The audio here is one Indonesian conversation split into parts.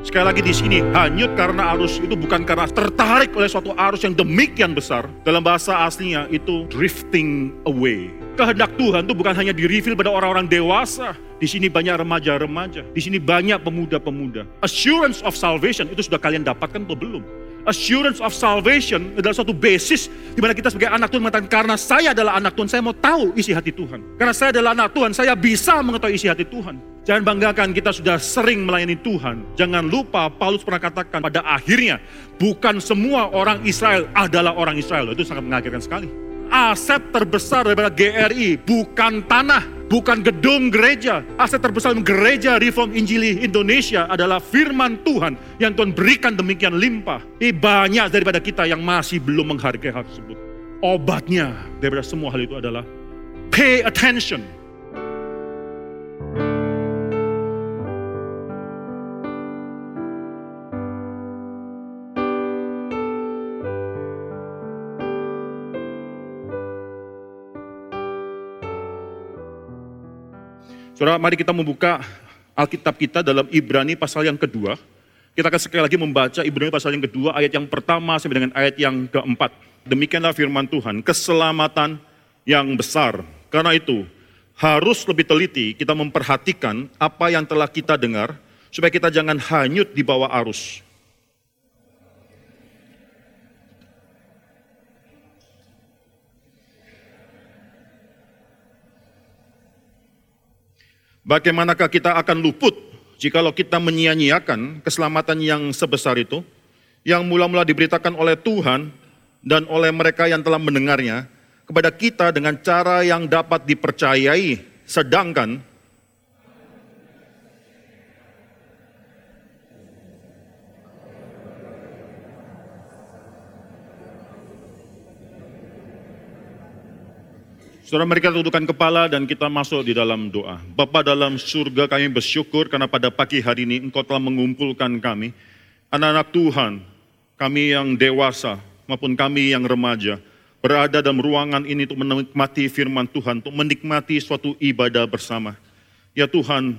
Sekali lagi di sini, hanyut karena arus itu bukan karena tertarik oleh suatu arus yang demikian besar. Dalam bahasa aslinya itu drifting away. Kehendak Tuhan itu bukan hanya di reveal pada orang-orang dewasa. Di sini banyak remaja-remaja. Di sini banyak pemuda-pemuda. Assurance of salvation itu sudah kalian dapatkan atau belum? Assurance of salvation adalah suatu basis di mana kita sebagai anak Tuhan mengatakan karena saya adalah anak Tuhan, saya mau tahu isi hati Tuhan. Karena saya adalah anak Tuhan, saya bisa mengetahui isi hati Tuhan. Jangan banggakan kita sudah sering melayani Tuhan. Jangan lupa Paulus pernah katakan pada akhirnya bukan semua orang Israel adalah orang Israel. Itu sangat mengagetkan sekali. Aset terbesar daripada GRI bukan tanah, bukan gedung gereja. Aset terbesar gereja Reform Injili Indonesia adalah firman Tuhan yang Tuhan berikan demikian limpah. Ini banyak daripada kita yang masih belum menghargai hal tersebut. Obatnya daripada semua hal itu adalah pay attention Saudara, mari kita membuka Alkitab kita dalam Ibrani pasal yang kedua. Kita akan sekali lagi membaca Ibrani pasal yang kedua, ayat yang pertama sampai dengan ayat yang keempat. Demikianlah firman Tuhan, keselamatan yang besar. Karena itu, harus lebih teliti kita memperhatikan apa yang telah kita dengar, supaya kita jangan hanyut di bawah arus. Bagaimanakah kita akan luput jikalau kita menyia-nyiakan keselamatan yang sebesar itu, yang mula-mula diberitakan oleh Tuhan dan oleh mereka yang telah mendengarnya kepada kita dengan cara yang dapat dipercayai, sedangkan Saudara mereka tundukkan kepala dan kita masuk di dalam doa. Bapa dalam surga kami bersyukur karena pada pagi hari ini engkau telah mengumpulkan kami. Anak-anak Tuhan, kami yang dewasa maupun kami yang remaja. Berada dalam ruangan ini untuk menikmati firman Tuhan, untuk menikmati suatu ibadah bersama. Ya Tuhan,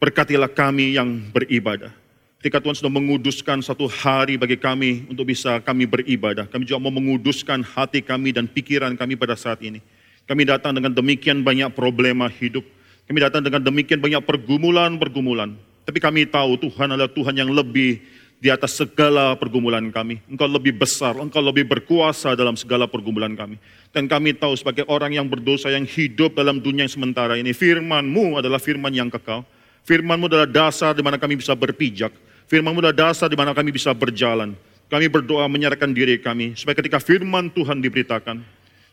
berkatilah kami yang beribadah. Ketika Tuhan sudah menguduskan satu hari bagi kami untuk bisa kami beribadah, kami juga mau menguduskan hati kami dan pikiran kami pada saat ini. Kami datang dengan demikian banyak problema hidup. Kami datang dengan demikian banyak pergumulan-pergumulan. Tapi kami tahu Tuhan adalah Tuhan yang lebih di atas segala pergumulan kami. Engkau lebih besar, engkau lebih berkuasa dalam segala pergumulan kami. Dan kami tahu sebagai orang yang berdosa yang hidup dalam dunia yang sementara ini, firman-Mu adalah firman yang kekal. Firman-Mu adalah dasar di mana kami bisa berpijak. Firman-Mu adalah dasar di mana kami bisa berjalan. Kami berdoa menyerahkan diri kami, supaya ketika firman Tuhan diberitakan,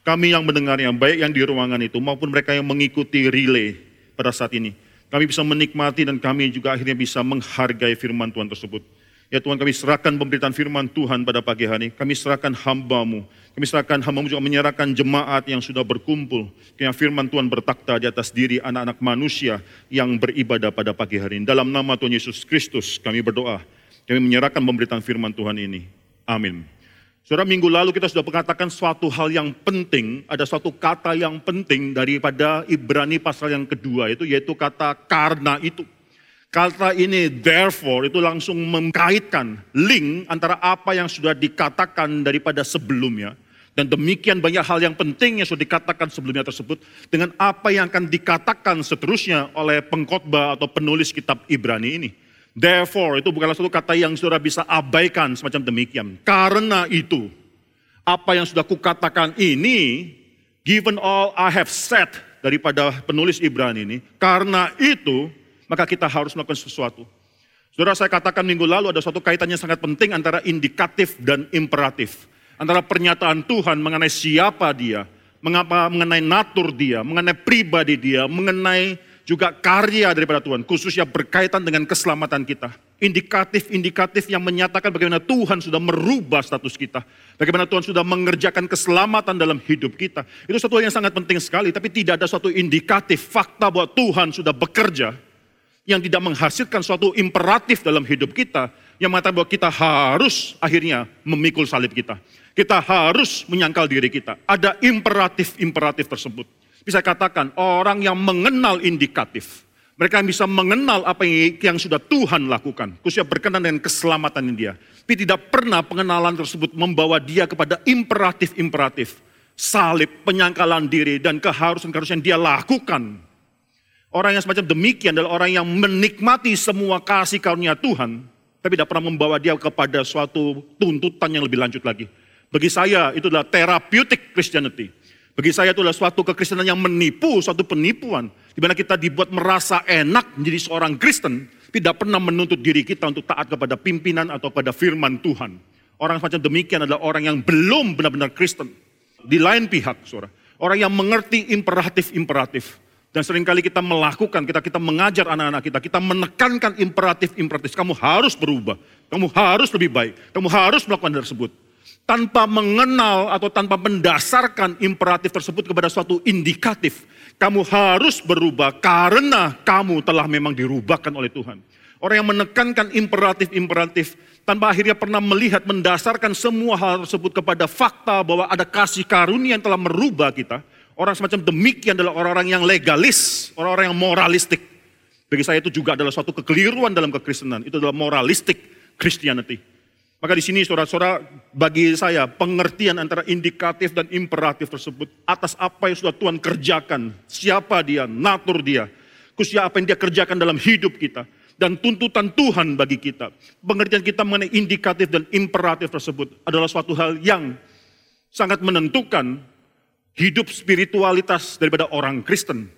kami yang mendengarnya, baik yang di ruangan itu maupun mereka yang mengikuti relay pada saat ini, kami bisa menikmati dan kami juga akhirnya bisa menghargai firman Tuhan tersebut. Ya Tuhan kami serahkan pemberitaan firman Tuhan pada pagi hari. Kami serahkan hambamu. Kami serahkan hambamu juga menyerahkan jemaat yang sudah berkumpul. Kiranya firman Tuhan bertakta di atas diri anak-anak manusia yang beribadah pada pagi hari ini. Dalam nama Tuhan Yesus Kristus kami berdoa. Kami menyerahkan pemberitaan firman Tuhan ini. Amin. Saudara, minggu lalu kita sudah mengatakan suatu hal yang penting, ada suatu kata yang penting daripada Ibrani pasal yang kedua itu, yaitu kata karena itu. Kata ini therefore itu langsung mengkaitkan link antara apa yang sudah dikatakan daripada sebelumnya. Dan demikian banyak hal yang penting yang sudah dikatakan sebelumnya tersebut dengan apa yang akan dikatakan seterusnya oleh pengkhotbah atau penulis kitab Ibrani ini. Therefore itu bukanlah suatu kata yang sudah bisa abaikan semacam demikian. Karena itu apa yang sudah kukatakan ini given all I have said daripada penulis Ibrani ini, karena itu maka kita harus melakukan sesuatu. Saudara saya katakan minggu lalu ada suatu kaitannya sangat penting antara indikatif dan imperatif. Antara pernyataan Tuhan mengenai siapa dia, mengapa mengenai natur dia, mengenai pribadi dia, mengenai juga karya daripada Tuhan, khususnya berkaitan dengan keselamatan kita. Indikatif-indikatif yang menyatakan bagaimana Tuhan sudah merubah status kita. Bagaimana Tuhan sudah mengerjakan keselamatan dalam hidup kita. Itu satu hal yang sangat penting sekali, tapi tidak ada suatu indikatif fakta bahwa Tuhan sudah bekerja yang tidak menghasilkan suatu imperatif dalam hidup kita yang mengatakan bahwa kita harus akhirnya memikul salib kita. Kita harus menyangkal diri kita. Ada imperatif-imperatif tersebut. Bisa katakan orang yang mengenal indikatif, Mereka bisa mengenal apa yang sudah Tuhan lakukan. Khususnya berkenan dengan keselamatan dia. Tapi tidak pernah pengenalan tersebut membawa dia kepada imperatif-imperatif. Salib, penyangkalan diri, dan keharusan-keharusan dia lakukan. Orang yang semacam demikian adalah orang yang menikmati semua kasih karunia Tuhan. Tapi tidak pernah membawa dia kepada suatu tuntutan yang lebih lanjut lagi. Bagi saya itu adalah therapeutic Christianity. Bagi saya itu adalah suatu kekristenan yang menipu, suatu penipuan. Di mana kita dibuat merasa enak menjadi seorang Kristen, tidak pernah menuntut diri kita untuk taat kepada pimpinan atau pada firman Tuhan. Orang semacam demikian adalah orang yang belum benar-benar Kristen. Di lain pihak, saudara. Orang yang mengerti imperatif-imperatif. Dan sering kali kita melakukan, kita kita mengajar anak-anak kita, kita menekankan imperatif-imperatif. Kamu harus berubah, kamu harus lebih baik, kamu harus melakukan hal tersebut tanpa mengenal atau tanpa mendasarkan imperatif tersebut kepada suatu indikatif. Kamu harus berubah karena kamu telah memang dirubahkan oleh Tuhan. Orang yang menekankan imperatif-imperatif tanpa akhirnya pernah melihat mendasarkan semua hal tersebut kepada fakta bahwa ada kasih karunia yang telah merubah kita. Orang semacam demikian adalah orang-orang yang legalis, orang-orang yang moralistik. Bagi saya itu juga adalah suatu kekeliruan dalam kekristenan. Itu adalah moralistik Christianity. Maka di sini saudara-saudara bagi saya pengertian antara indikatif dan imperatif tersebut atas apa yang sudah Tuhan kerjakan, siapa dia, natur dia, khususnya apa yang dia kerjakan dalam hidup kita dan tuntutan Tuhan bagi kita. Pengertian kita mengenai indikatif dan imperatif tersebut adalah suatu hal yang sangat menentukan hidup spiritualitas daripada orang Kristen.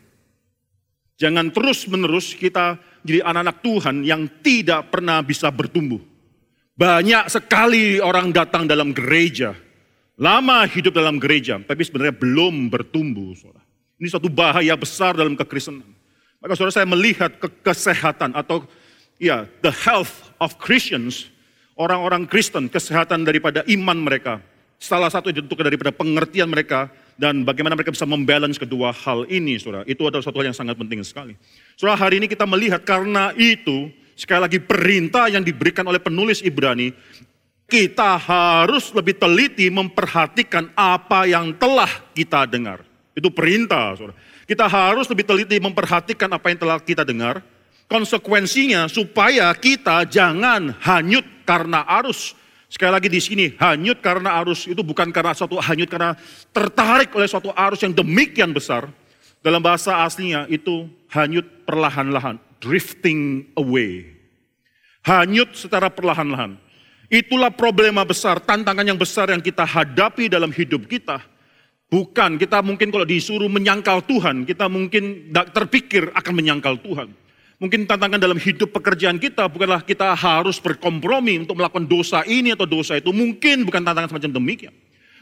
Jangan terus-menerus kita jadi anak-anak Tuhan yang tidak pernah bisa bertumbuh banyak sekali orang datang dalam gereja, lama hidup dalam gereja, tapi sebenarnya belum bertumbuh. Saudara. Ini suatu bahaya besar dalam kekristenan. Maka saudara saya melihat ke kesehatan atau ya the health of Christians, orang-orang Kristen, kesehatan daripada iman mereka. Salah satu ditentukan daripada pengertian mereka dan bagaimana mereka bisa membalance kedua hal ini, saudara. Itu adalah suatu hal yang sangat penting sekali. Saudara, hari ini kita melihat karena itu sekali lagi perintah yang diberikan oleh penulis Ibrani, kita harus lebih teliti memperhatikan apa yang telah kita dengar. Itu perintah, saudara. Kita harus lebih teliti memperhatikan apa yang telah kita dengar. Konsekuensinya supaya kita jangan hanyut karena arus. Sekali lagi di sini, hanyut karena arus itu bukan karena suatu hanyut karena tertarik oleh suatu arus yang demikian besar. Dalam bahasa aslinya itu hanyut perlahan-lahan drifting away. Hanyut secara perlahan-lahan. Itulah problema besar, tantangan yang besar yang kita hadapi dalam hidup kita. Bukan kita mungkin kalau disuruh menyangkal Tuhan, kita mungkin tidak terpikir akan menyangkal Tuhan. Mungkin tantangan dalam hidup pekerjaan kita bukanlah kita harus berkompromi untuk melakukan dosa ini atau dosa itu. Mungkin bukan tantangan semacam demikian.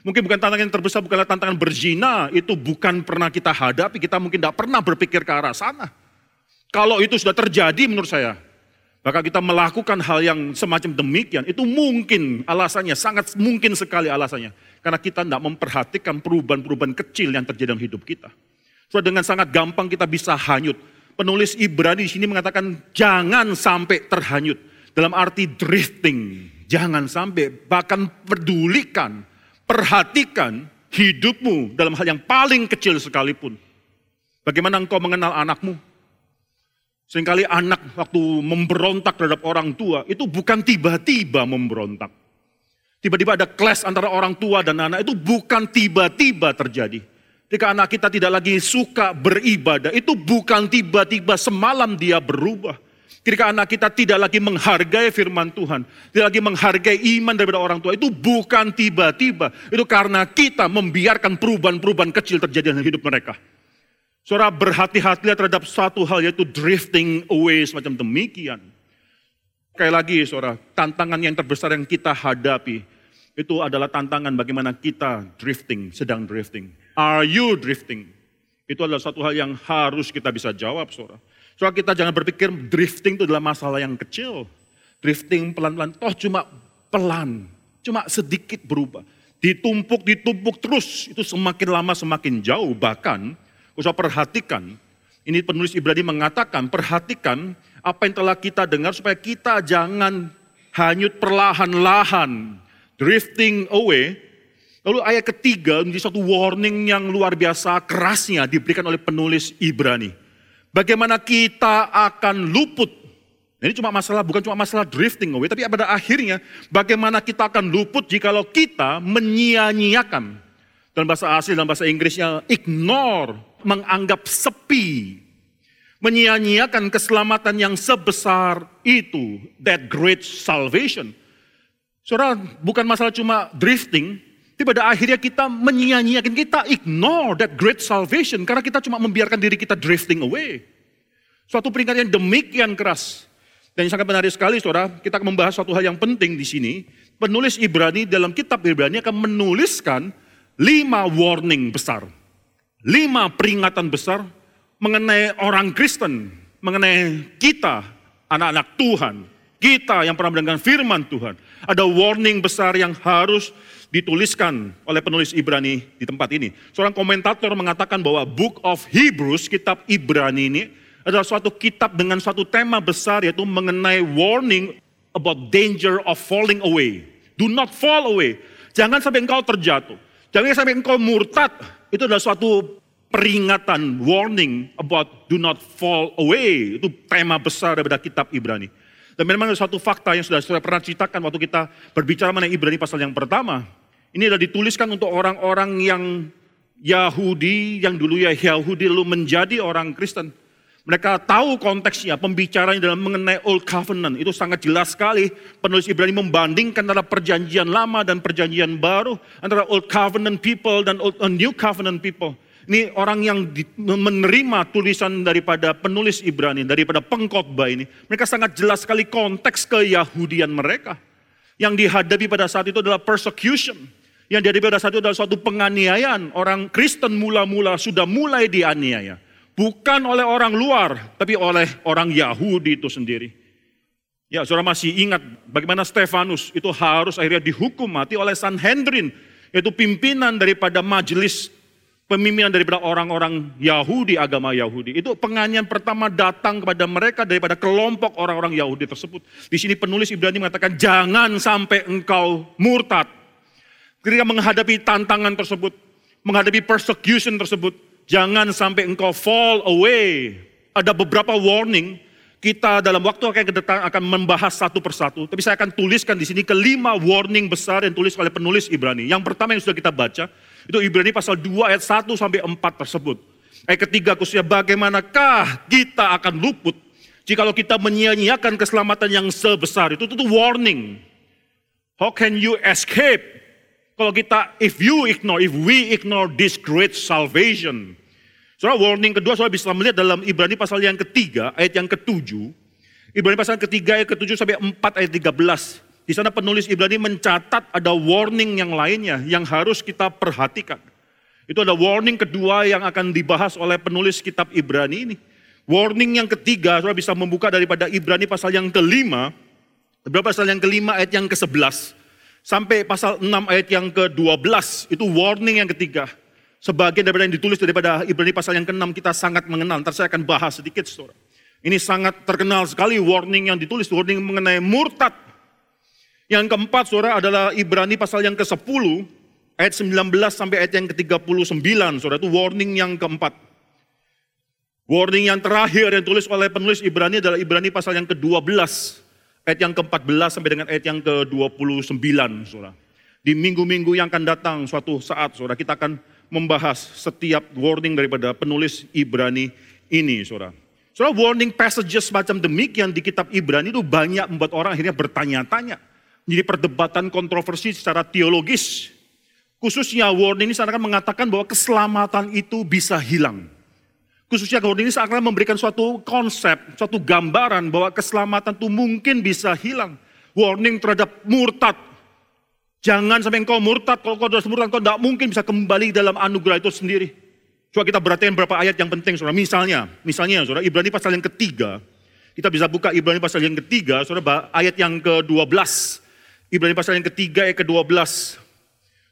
Mungkin bukan tantangan yang terbesar, bukanlah tantangan berzina. Itu bukan pernah kita hadapi, kita mungkin tidak pernah berpikir ke arah sana. Kalau itu sudah terjadi menurut saya, maka kita melakukan hal yang semacam demikian, itu mungkin alasannya, sangat mungkin sekali alasannya. Karena kita tidak memperhatikan perubahan-perubahan kecil yang terjadi dalam hidup kita. So, dengan sangat gampang kita bisa hanyut. Penulis Ibrani di sini mengatakan jangan sampai terhanyut. Dalam arti drifting. Jangan sampai, bahkan pedulikan, perhatikan hidupmu dalam hal yang paling kecil sekalipun. Bagaimana engkau mengenal anakmu? Seringkali anak waktu memberontak terhadap orang tua itu bukan tiba-tiba memberontak. Tiba-tiba ada clash antara orang tua dan anak itu bukan tiba-tiba terjadi. Ketika anak kita tidak lagi suka beribadah, itu bukan tiba-tiba semalam dia berubah. Ketika anak kita tidak lagi menghargai firman Tuhan, tidak lagi menghargai iman daripada orang tua, itu bukan tiba-tiba. Itu karena kita membiarkan perubahan-perubahan kecil terjadi dalam hidup mereka. Saudara berhati-hatilah terhadap satu hal yaitu drifting away semacam demikian. Sekali lagi saudara, tantangan yang terbesar yang kita hadapi itu adalah tantangan bagaimana kita drifting, sedang drifting. Are you drifting? Itu adalah satu hal yang harus kita bisa jawab saudara. Soal kita jangan berpikir drifting itu adalah masalah yang kecil. Drifting pelan-pelan, toh cuma pelan, cuma sedikit berubah. Ditumpuk, ditumpuk terus, itu semakin lama semakin jauh. Bahkan Usah perhatikan, ini penulis Ibrani mengatakan, perhatikan apa yang telah kita dengar supaya kita jangan hanyut perlahan-lahan, drifting away. Lalu ayat ketiga menjadi satu warning yang luar biasa kerasnya diberikan oleh penulis Ibrani. Bagaimana kita akan luput. Ini cuma masalah, bukan cuma masalah drifting away, tapi pada akhirnya bagaimana kita akan luput jikalau kita menyia-nyiakan. Dalam bahasa asli, dalam bahasa Inggrisnya, ignore, menganggap sepi. Menyia-nyiakan keselamatan yang sebesar itu, that great salvation. Saudara, bukan masalah cuma drifting, tapi pada akhirnya kita menyia-nyiakan, kita ignore that great salvation karena kita cuma membiarkan diri kita drifting away. Suatu peringatan yang demikian keras. Dan yang sangat menarik sekali saudara, kita akan membahas suatu hal yang penting di sini. Penulis Ibrani dalam kitab Ibrani akan menuliskan lima warning besar. Lima peringatan besar mengenai orang Kristen, mengenai kita, anak-anak Tuhan, kita yang pernah mendengar firman Tuhan. Ada warning besar yang harus dituliskan oleh penulis Ibrani di tempat ini. Seorang komentator mengatakan bahwa Book of Hebrews, kitab Ibrani ini, adalah suatu kitab dengan suatu tema besar yaitu mengenai warning about danger of falling away. Do not fall away. Jangan sampai engkau terjatuh. Jangan sampai engkau murtad. Itu adalah suatu peringatan, warning about do not fall away. Itu tema besar daripada kitab Ibrani. Dan memang ada suatu fakta yang sudah saya pernah ceritakan waktu kita berbicara mengenai Ibrani pasal yang pertama. Ini adalah dituliskan untuk orang-orang yang Yahudi, yang dulu ya Yahudi lalu menjadi orang Kristen. Mereka tahu konteksnya, pembicaranya dalam mengenai Old Covenant. Itu sangat jelas sekali. Penulis Ibrani membandingkan antara perjanjian lama dan perjanjian baru. Antara Old Covenant people dan Old, uh, New Covenant people. Ini orang yang di, menerima tulisan daripada penulis Ibrani, daripada pengkhotbah ini. Mereka sangat jelas sekali konteks keyahudian mereka. Yang dihadapi pada saat itu adalah persecution. Yang dihadapi pada saat itu adalah suatu penganiayaan. Orang Kristen mula-mula sudah mulai dianiaya. Bukan oleh orang luar, tapi oleh orang Yahudi itu sendiri. Ya, saudara masih ingat bagaimana Stefanus itu harus akhirnya dihukum mati oleh Sanhedrin, yaitu pimpinan daripada majelis pemimpinan daripada orang-orang Yahudi, agama Yahudi. Itu penganiayaan pertama datang kepada mereka daripada kelompok orang-orang Yahudi tersebut. Di sini penulis Ibrani mengatakan, jangan sampai engkau murtad. Ketika menghadapi tantangan tersebut, menghadapi persecution tersebut, Jangan sampai engkau fall away. Ada beberapa warning kita dalam waktu akan kedatang akan membahas satu persatu. Tapi saya akan tuliskan di sini kelima warning besar yang tulis oleh penulis Ibrani. Yang pertama yang sudah kita baca, itu Ibrani pasal 2 ayat 1 sampai 4 tersebut. Ayat ketiga khususnya bagaimanakah kita akan luput jikalau kita menyia-nyiakan keselamatan yang sebesar itu. Itu, itu warning. How can you escape kalau kita, if you ignore, if we ignore this great salvation. Soalnya warning kedua, soalnya bisa melihat dalam Ibrani pasal yang ketiga, ayat yang ketujuh. Ibrani pasal ketiga, ayat ketujuh sampai empat ayat tiga belas. Di sana penulis Ibrani mencatat ada warning yang lainnya yang harus kita perhatikan. Itu ada warning kedua yang akan dibahas oleh penulis kitab Ibrani ini. Warning yang ketiga, saudara bisa membuka daripada Ibrani pasal yang kelima, berapa pasal yang kelima ayat yang ke-11. Sampai pasal 6 ayat yang ke-12 itu warning yang ketiga. Sebagian daripada yang ditulis daripada Ibrani pasal yang ke-6 kita sangat mengenal. Nanti saya akan bahas sedikit saudara. Ini sangat terkenal sekali warning yang ditulis, warning mengenai murtad. Yang keempat saudara adalah Ibrani pasal yang ke-10 ayat 19 sampai ayat yang ke-39 saudara. Itu warning yang keempat. Warning yang terakhir yang ditulis oleh penulis Ibrani adalah Ibrani pasal yang ke-12 ayat yang ke-14 sampai dengan ayat yang ke-29, Saudara. Di minggu-minggu yang akan datang suatu saat, Saudara, kita akan membahas setiap warning daripada penulis Ibrani ini, Saudara. Saudara, warning passages macam demikian di kitab Ibrani itu banyak membuat orang akhirnya bertanya-tanya. Menjadi perdebatan kontroversi secara teologis. Khususnya warning ini seakan mengatakan bahwa keselamatan itu bisa hilang. Khususnya kalau ini seakan memberikan suatu konsep, suatu gambaran bahwa keselamatan itu mungkin bisa hilang. Warning terhadap murtad. Jangan sampai engkau murtad, kalau kau sudah murtad, kau tidak mungkin bisa kembali dalam anugerah itu sendiri. Coba kita perhatikan beberapa ayat yang penting, saudara. Misalnya, misalnya, saudara, Ibrani pasal yang ketiga. Kita bisa buka Ibrani pasal yang ketiga, saudara, ayat yang ke-12. Ibrani pasal yang ketiga, ayat ke-12.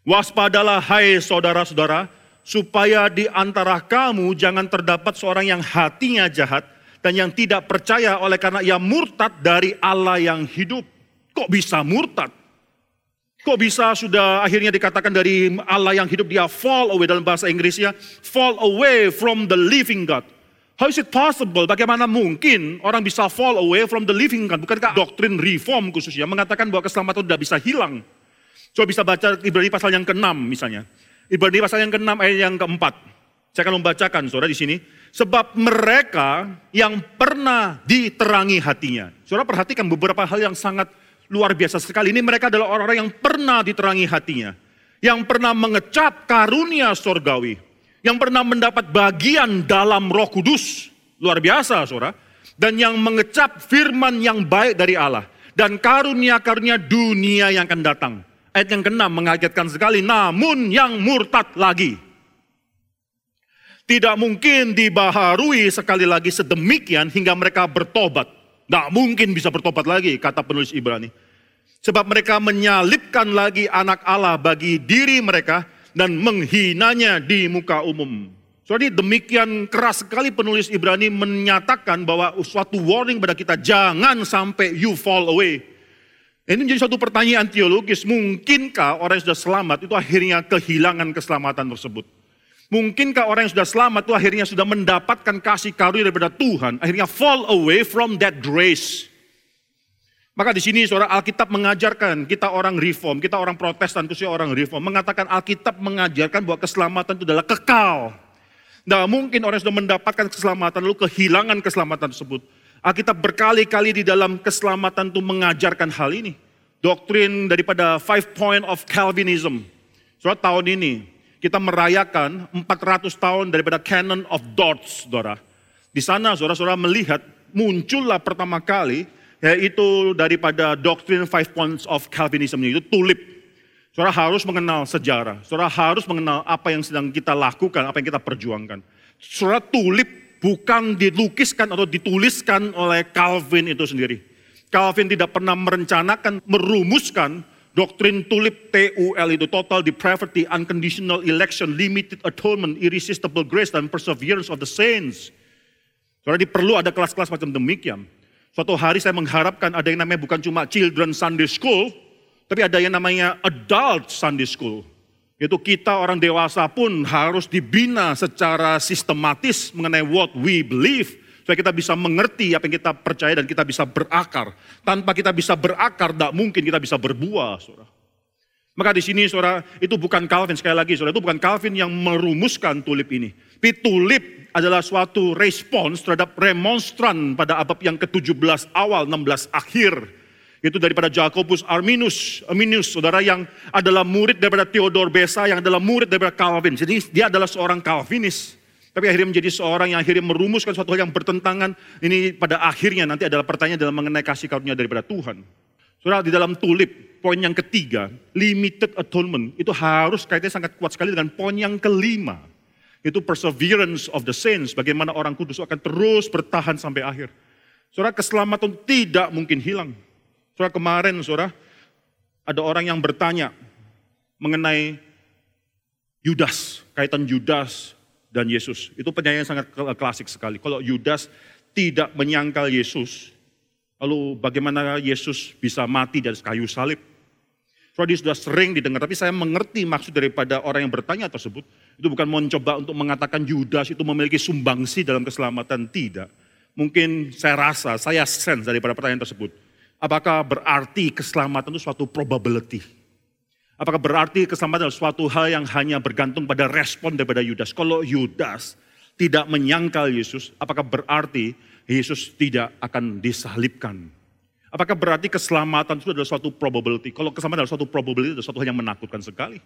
Waspadalah, hai saudara-saudara, supaya di antara kamu jangan terdapat seorang yang hatinya jahat dan yang tidak percaya oleh karena ia murtad dari Allah yang hidup. Kok bisa murtad? Kok bisa sudah akhirnya dikatakan dari Allah yang hidup dia fall away dalam bahasa Inggrisnya fall away from the living God. How is it possible? Bagaimana mungkin orang bisa fall away from the living God? Bukankah doktrin reform khususnya mengatakan bahwa keselamatan tidak bisa hilang? Coba bisa baca Ibrani pasal yang ke-6 misalnya. Ibrani pasal yang ke-6 ayat yang keempat. Saya akan membacakan saudara di sini. Sebab mereka yang pernah diterangi hatinya. Saudara perhatikan beberapa hal yang sangat luar biasa sekali. Ini mereka adalah orang-orang yang pernah diterangi hatinya. Yang pernah mengecap karunia sorgawi yang pernah mendapat bagian dalam roh kudus. Luar biasa saudara. Dan yang mengecap firman yang baik dari Allah. Dan karunia-karunia dunia yang akan datang. Ayat yang keenam mengagetkan sekali. Namun yang murtad lagi. Tidak mungkin dibaharui sekali lagi sedemikian hingga mereka bertobat. Tidak mungkin bisa bertobat lagi kata penulis Ibrani. Sebab mereka menyalibkan lagi anak Allah bagi diri mereka dan menghinanya di muka umum. Jadi demikian keras sekali penulis Ibrani menyatakan bahwa suatu warning pada kita, jangan sampai you fall away. Ini menjadi suatu pertanyaan teologis, mungkinkah orang yang sudah selamat itu akhirnya kehilangan keselamatan tersebut? Mungkinkah orang yang sudah selamat itu akhirnya sudah mendapatkan kasih karunia daripada Tuhan, akhirnya fall away from that grace? Maka di sini saudara Alkitab mengajarkan kita orang reform, kita orang protestan, khususnya orang reform, mengatakan Alkitab mengajarkan bahwa keselamatan itu adalah kekal. Tidak mungkin orang sudah mendapatkan keselamatan lalu kehilangan keselamatan tersebut. Alkitab berkali-kali di dalam keselamatan itu mengajarkan hal ini. Doktrin daripada five point of Calvinism. Saudara tahun ini kita merayakan 400 tahun daripada Canon of Dodds, saudara. Di sana saudara-saudara melihat muncullah pertama kali yaitu daripada doktrin five points of Calvinism itu tulip. Saudara harus mengenal sejarah, saudara harus mengenal apa yang sedang kita lakukan, apa yang kita perjuangkan. Saudara tulip bukan dilukiskan atau dituliskan oleh Calvin itu sendiri. Calvin tidak pernah merencanakan, merumuskan doktrin tulip TUL itu total depravity, unconditional election, limited atonement, irresistible grace dan perseverance of the saints. Saudara perlu ada kelas-kelas macam demikian. Suatu hari saya mengharapkan ada yang namanya bukan cuma children Sunday school, tapi ada yang namanya adult Sunday school. Yaitu kita orang dewasa pun harus dibina secara sistematis mengenai what we believe. Supaya kita bisa mengerti apa yang kita percaya dan kita bisa berakar. Tanpa kita bisa berakar, tidak mungkin kita bisa berbuah. Saudara. Maka di sini saudara, itu bukan Calvin sekali lagi saudara, itu bukan Calvin yang merumuskan tulip ini. Tapi tulip adalah suatu respons terhadap remonstran pada abad yang ke-17 awal 16 akhir. Itu daripada Jacobus Arminus, Arminius, saudara yang adalah murid daripada Theodor Besa, yang adalah murid daripada Calvin. Jadi dia adalah seorang Calvinis. Tapi akhirnya menjadi seorang yang akhirnya merumuskan suatu hal yang bertentangan. Ini pada akhirnya nanti adalah pertanyaan dalam mengenai kasih karunia daripada Tuhan. Saudara di dalam tulip, poin yang ketiga, limited atonement, itu harus kaitannya sangat kuat sekali dengan poin yang kelima itu perseverance of the saints, bagaimana orang kudus akan terus bertahan sampai akhir. Saudara, keselamatan tidak mungkin hilang. Saudara, kemarin saudara, ada orang yang bertanya mengenai Yudas, kaitan Yudas dan Yesus. Itu penyanyi yang sangat klasik sekali. Kalau Yudas tidak menyangkal Yesus, lalu bagaimana Yesus bisa mati dari kayu salib? Saudara, sudah sering didengar, tapi saya mengerti maksud daripada orang yang bertanya tersebut. Itu bukan mencoba untuk mengatakan Yudas itu memiliki sumbangsi dalam keselamatan, tidak. Mungkin saya rasa, saya sense daripada pertanyaan tersebut. Apakah berarti keselamatan itu suatu probability? Apakah berarti keselamatan adalah suatu hal yang hanya bergantung pada respon daripada Yudas? Kalau Yudas tidak menyangkal Yesus, apakah berarti Yesus tidak akan disalibkan? Apakah berarti keselamatan itu adalah suatu probability? Kalau keselamatan adalah suatu probability, adalah suatu hal yang menakutkan sekali.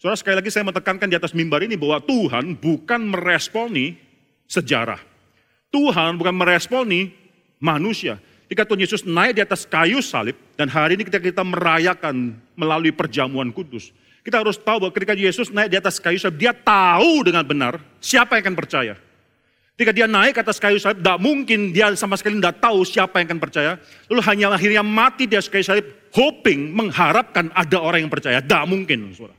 Saudara sekali lagi saya menekankan di atas mimbar ini bahwa Tuhan bukan meresponi sejarah. Tuhan bukan meresponi manusia. Ketika Tuhan Yesus naik di atas kayu salib dan hari ini ketika kita merayakan melalui perjamuan kudus. Kita harus tahu bahwa ketika Yesus naik di atas kayu salib, dia tahu dengan benar siapa yang akan percaya. Ketika dia naik ke atas kayu salib, tidak mungkin dia sama sekali tidak tahu siapa yang akan percaya. Lalu hanya akhirnya mati di atas kayu salib, hoping, mengharapkan ada orang yang percaya. Tidak mungkin, saudara.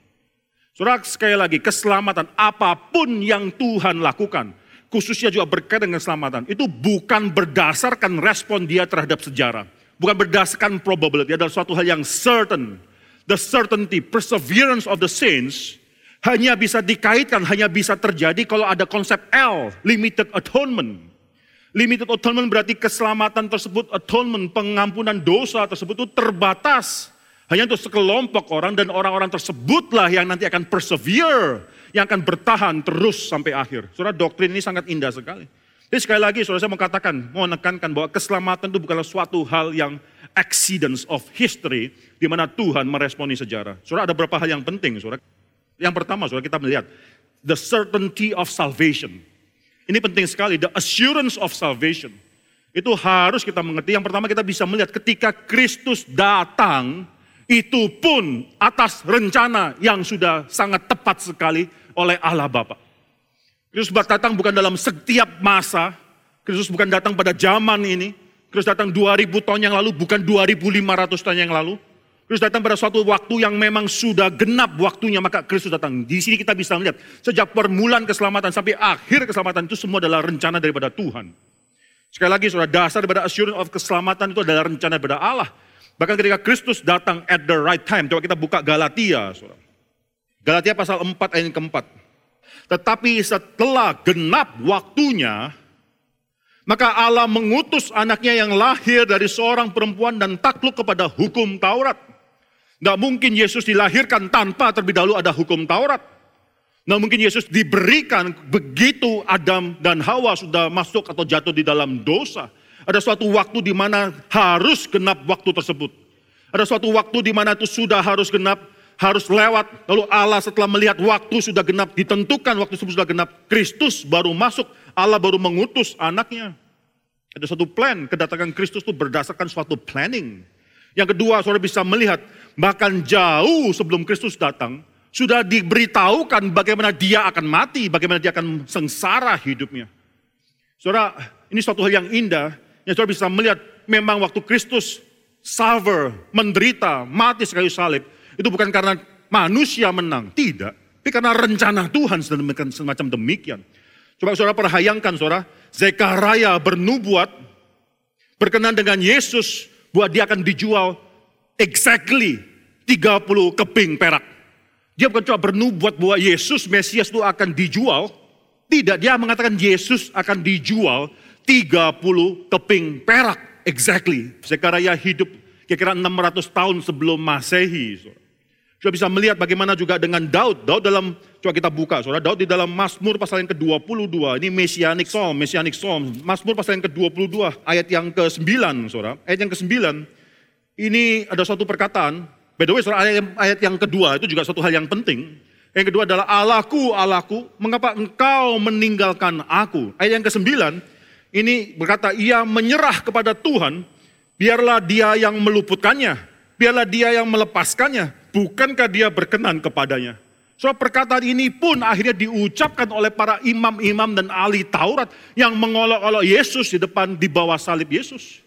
Saudara, sekali lagi, keselamatan apa pun yang Tuhan lakukan, khususnya juga berkaitan dengan keselamatan, itu bukan berdasarkan respon dia terhadap sejarah. Bukan berdasarkan probability, adalah suatu hal yang certain. The certainty, perseverance of the saints, hanya bisa dikaitkan, hanya bisa terjadi kalau ada konsep L, limited atonement. Limited atonement berarti keselamatan tersebut, atonement, pengampunan dosa tersebut itu terbatas. Hanya untuk sekelompok orang dan orang-orang tersebutlah yang nanti akan persevere, yang akan bertahan terus sampai akhir. Saudara, doktrin ini sangat indah sekali. Jadi sekali lagi saudara saya mau katakan, mau menekankan bahwa keselamatan itu bukanlah suatu hal yang accidents of history, di mana Tuhan meresponi sejarah. Saudara ada beberapa hal yang penting, saudara. Yang pertama, saudara kita melihat, the certainty of salvation. Ini penting sekali, the assurance of salvation. Itu harus kita mengerti. Yang pertama kita bisa melihat ketika Kristus datang, itu pun atas rencana yang sudah sangat tepat sekali oleh Allah Bapa. Kristus datang bukan dalam setiap masa, Kristus bukan datang pada zaman ini, Kristus datang 2000 tahun yang lalu, bukan 2500 tahun yang lalu. Kristus datang pada suatu waktu yang memang sudah genap waktunya, maka Kristus datang. Di sini kita bisa melihat, sejak permulaan keselamatan sampai akhir keselamatan itu semua adalah rencana daripada Tuhan. Sekali lagi, saudara, dasar daripada assurance of keselamatan itu adalah rencana daripada Allah. Bahkan ketika Kristus datang at the right time, coba kita buka Galatia, saudara. Galatia pasal 4 ayat keempat. Tetapi setelah genap waktunya, maka Allah mengutus anaknya yang lahir dari seorang perempuan dan takluk kepada hukum Taurat. Nggak mungkin Yesus dilahirkan tanpa terlebih dahulu ada hukum Taurat. Nggak mungkin Yesus diberikan begitu Adam dan Hawa sudah masuk atau jatuh di dalam dosa. Ada suatu waktu di mana harus genap waktu tersebut. Ada suatu waktu di mana itu sudah harus genap, harus lewat. Lalu Allah setelah melihat waktu sudah genap, ditentukan waktu sudah genap. Kristus baru masuk, Allah baru mengutus anaknya. Ada suatu plan, kedatangan Kristus itu berdasarkan suatu planning. Yang kedua, saudara bisa melihat, bahkan jauh sebelum Kristus datang, sudah diberitahukan bagaimana dia akan mati, bagaimana dia akan sengsara hidupnya. Saudara, ini suatu hal yang indah, yang saudara bisa melihat memang waktu Kristus suffer, menderita, mati sekayu salib, itu bukan karena manusia menang, tidak. Tapi karena rencana Tuhan semacam demikian. Coba saudara perhayangkan saudara, Zekaria bernubuat berkenan dengan Yesus bahwa dia akan dijual exactly 30 keping perak. Dia bukan cuma bernubuat bahwa Yesus Mesias itu akan dijual. Tidak, dia mengatakan Yesus akan dijual 30 keping perak. Exactly. Sekarang hidup kira-kira 600 tahun sebelum Masehi. Sudah bisa melihat bagaimana juga dengan Daud. Daud dalam, coba kita buka, saudara. Daud di dalam Mazmur pasal yang ke-22. Ini Messianic Psalm, Messianic Psalm. Mazmur pasal yang ke-22, ayat yang ke-9, saudara. Ayat yang ke-9, ini ada suatu perkataan. By the way, saudara, ayat, ayat yang kedua itu juga suatu hal yang penting. Yang kedua adalah Allahku, Allahku, mengapa engkau meninggalkan aku? Ayat yang ke-9, ini berkata, ia menyerah kepada Tuhan, biarlah dia yang meluputkannya, biarlah dia yang melepaskannya, bukankah dia berkenan kepadanya? So perkataan ini pun akhirnya diucapkan oleh para imam-imam dan ahli Taurat yang mengolok-olok Yesus di depan di bawah salib Yesus.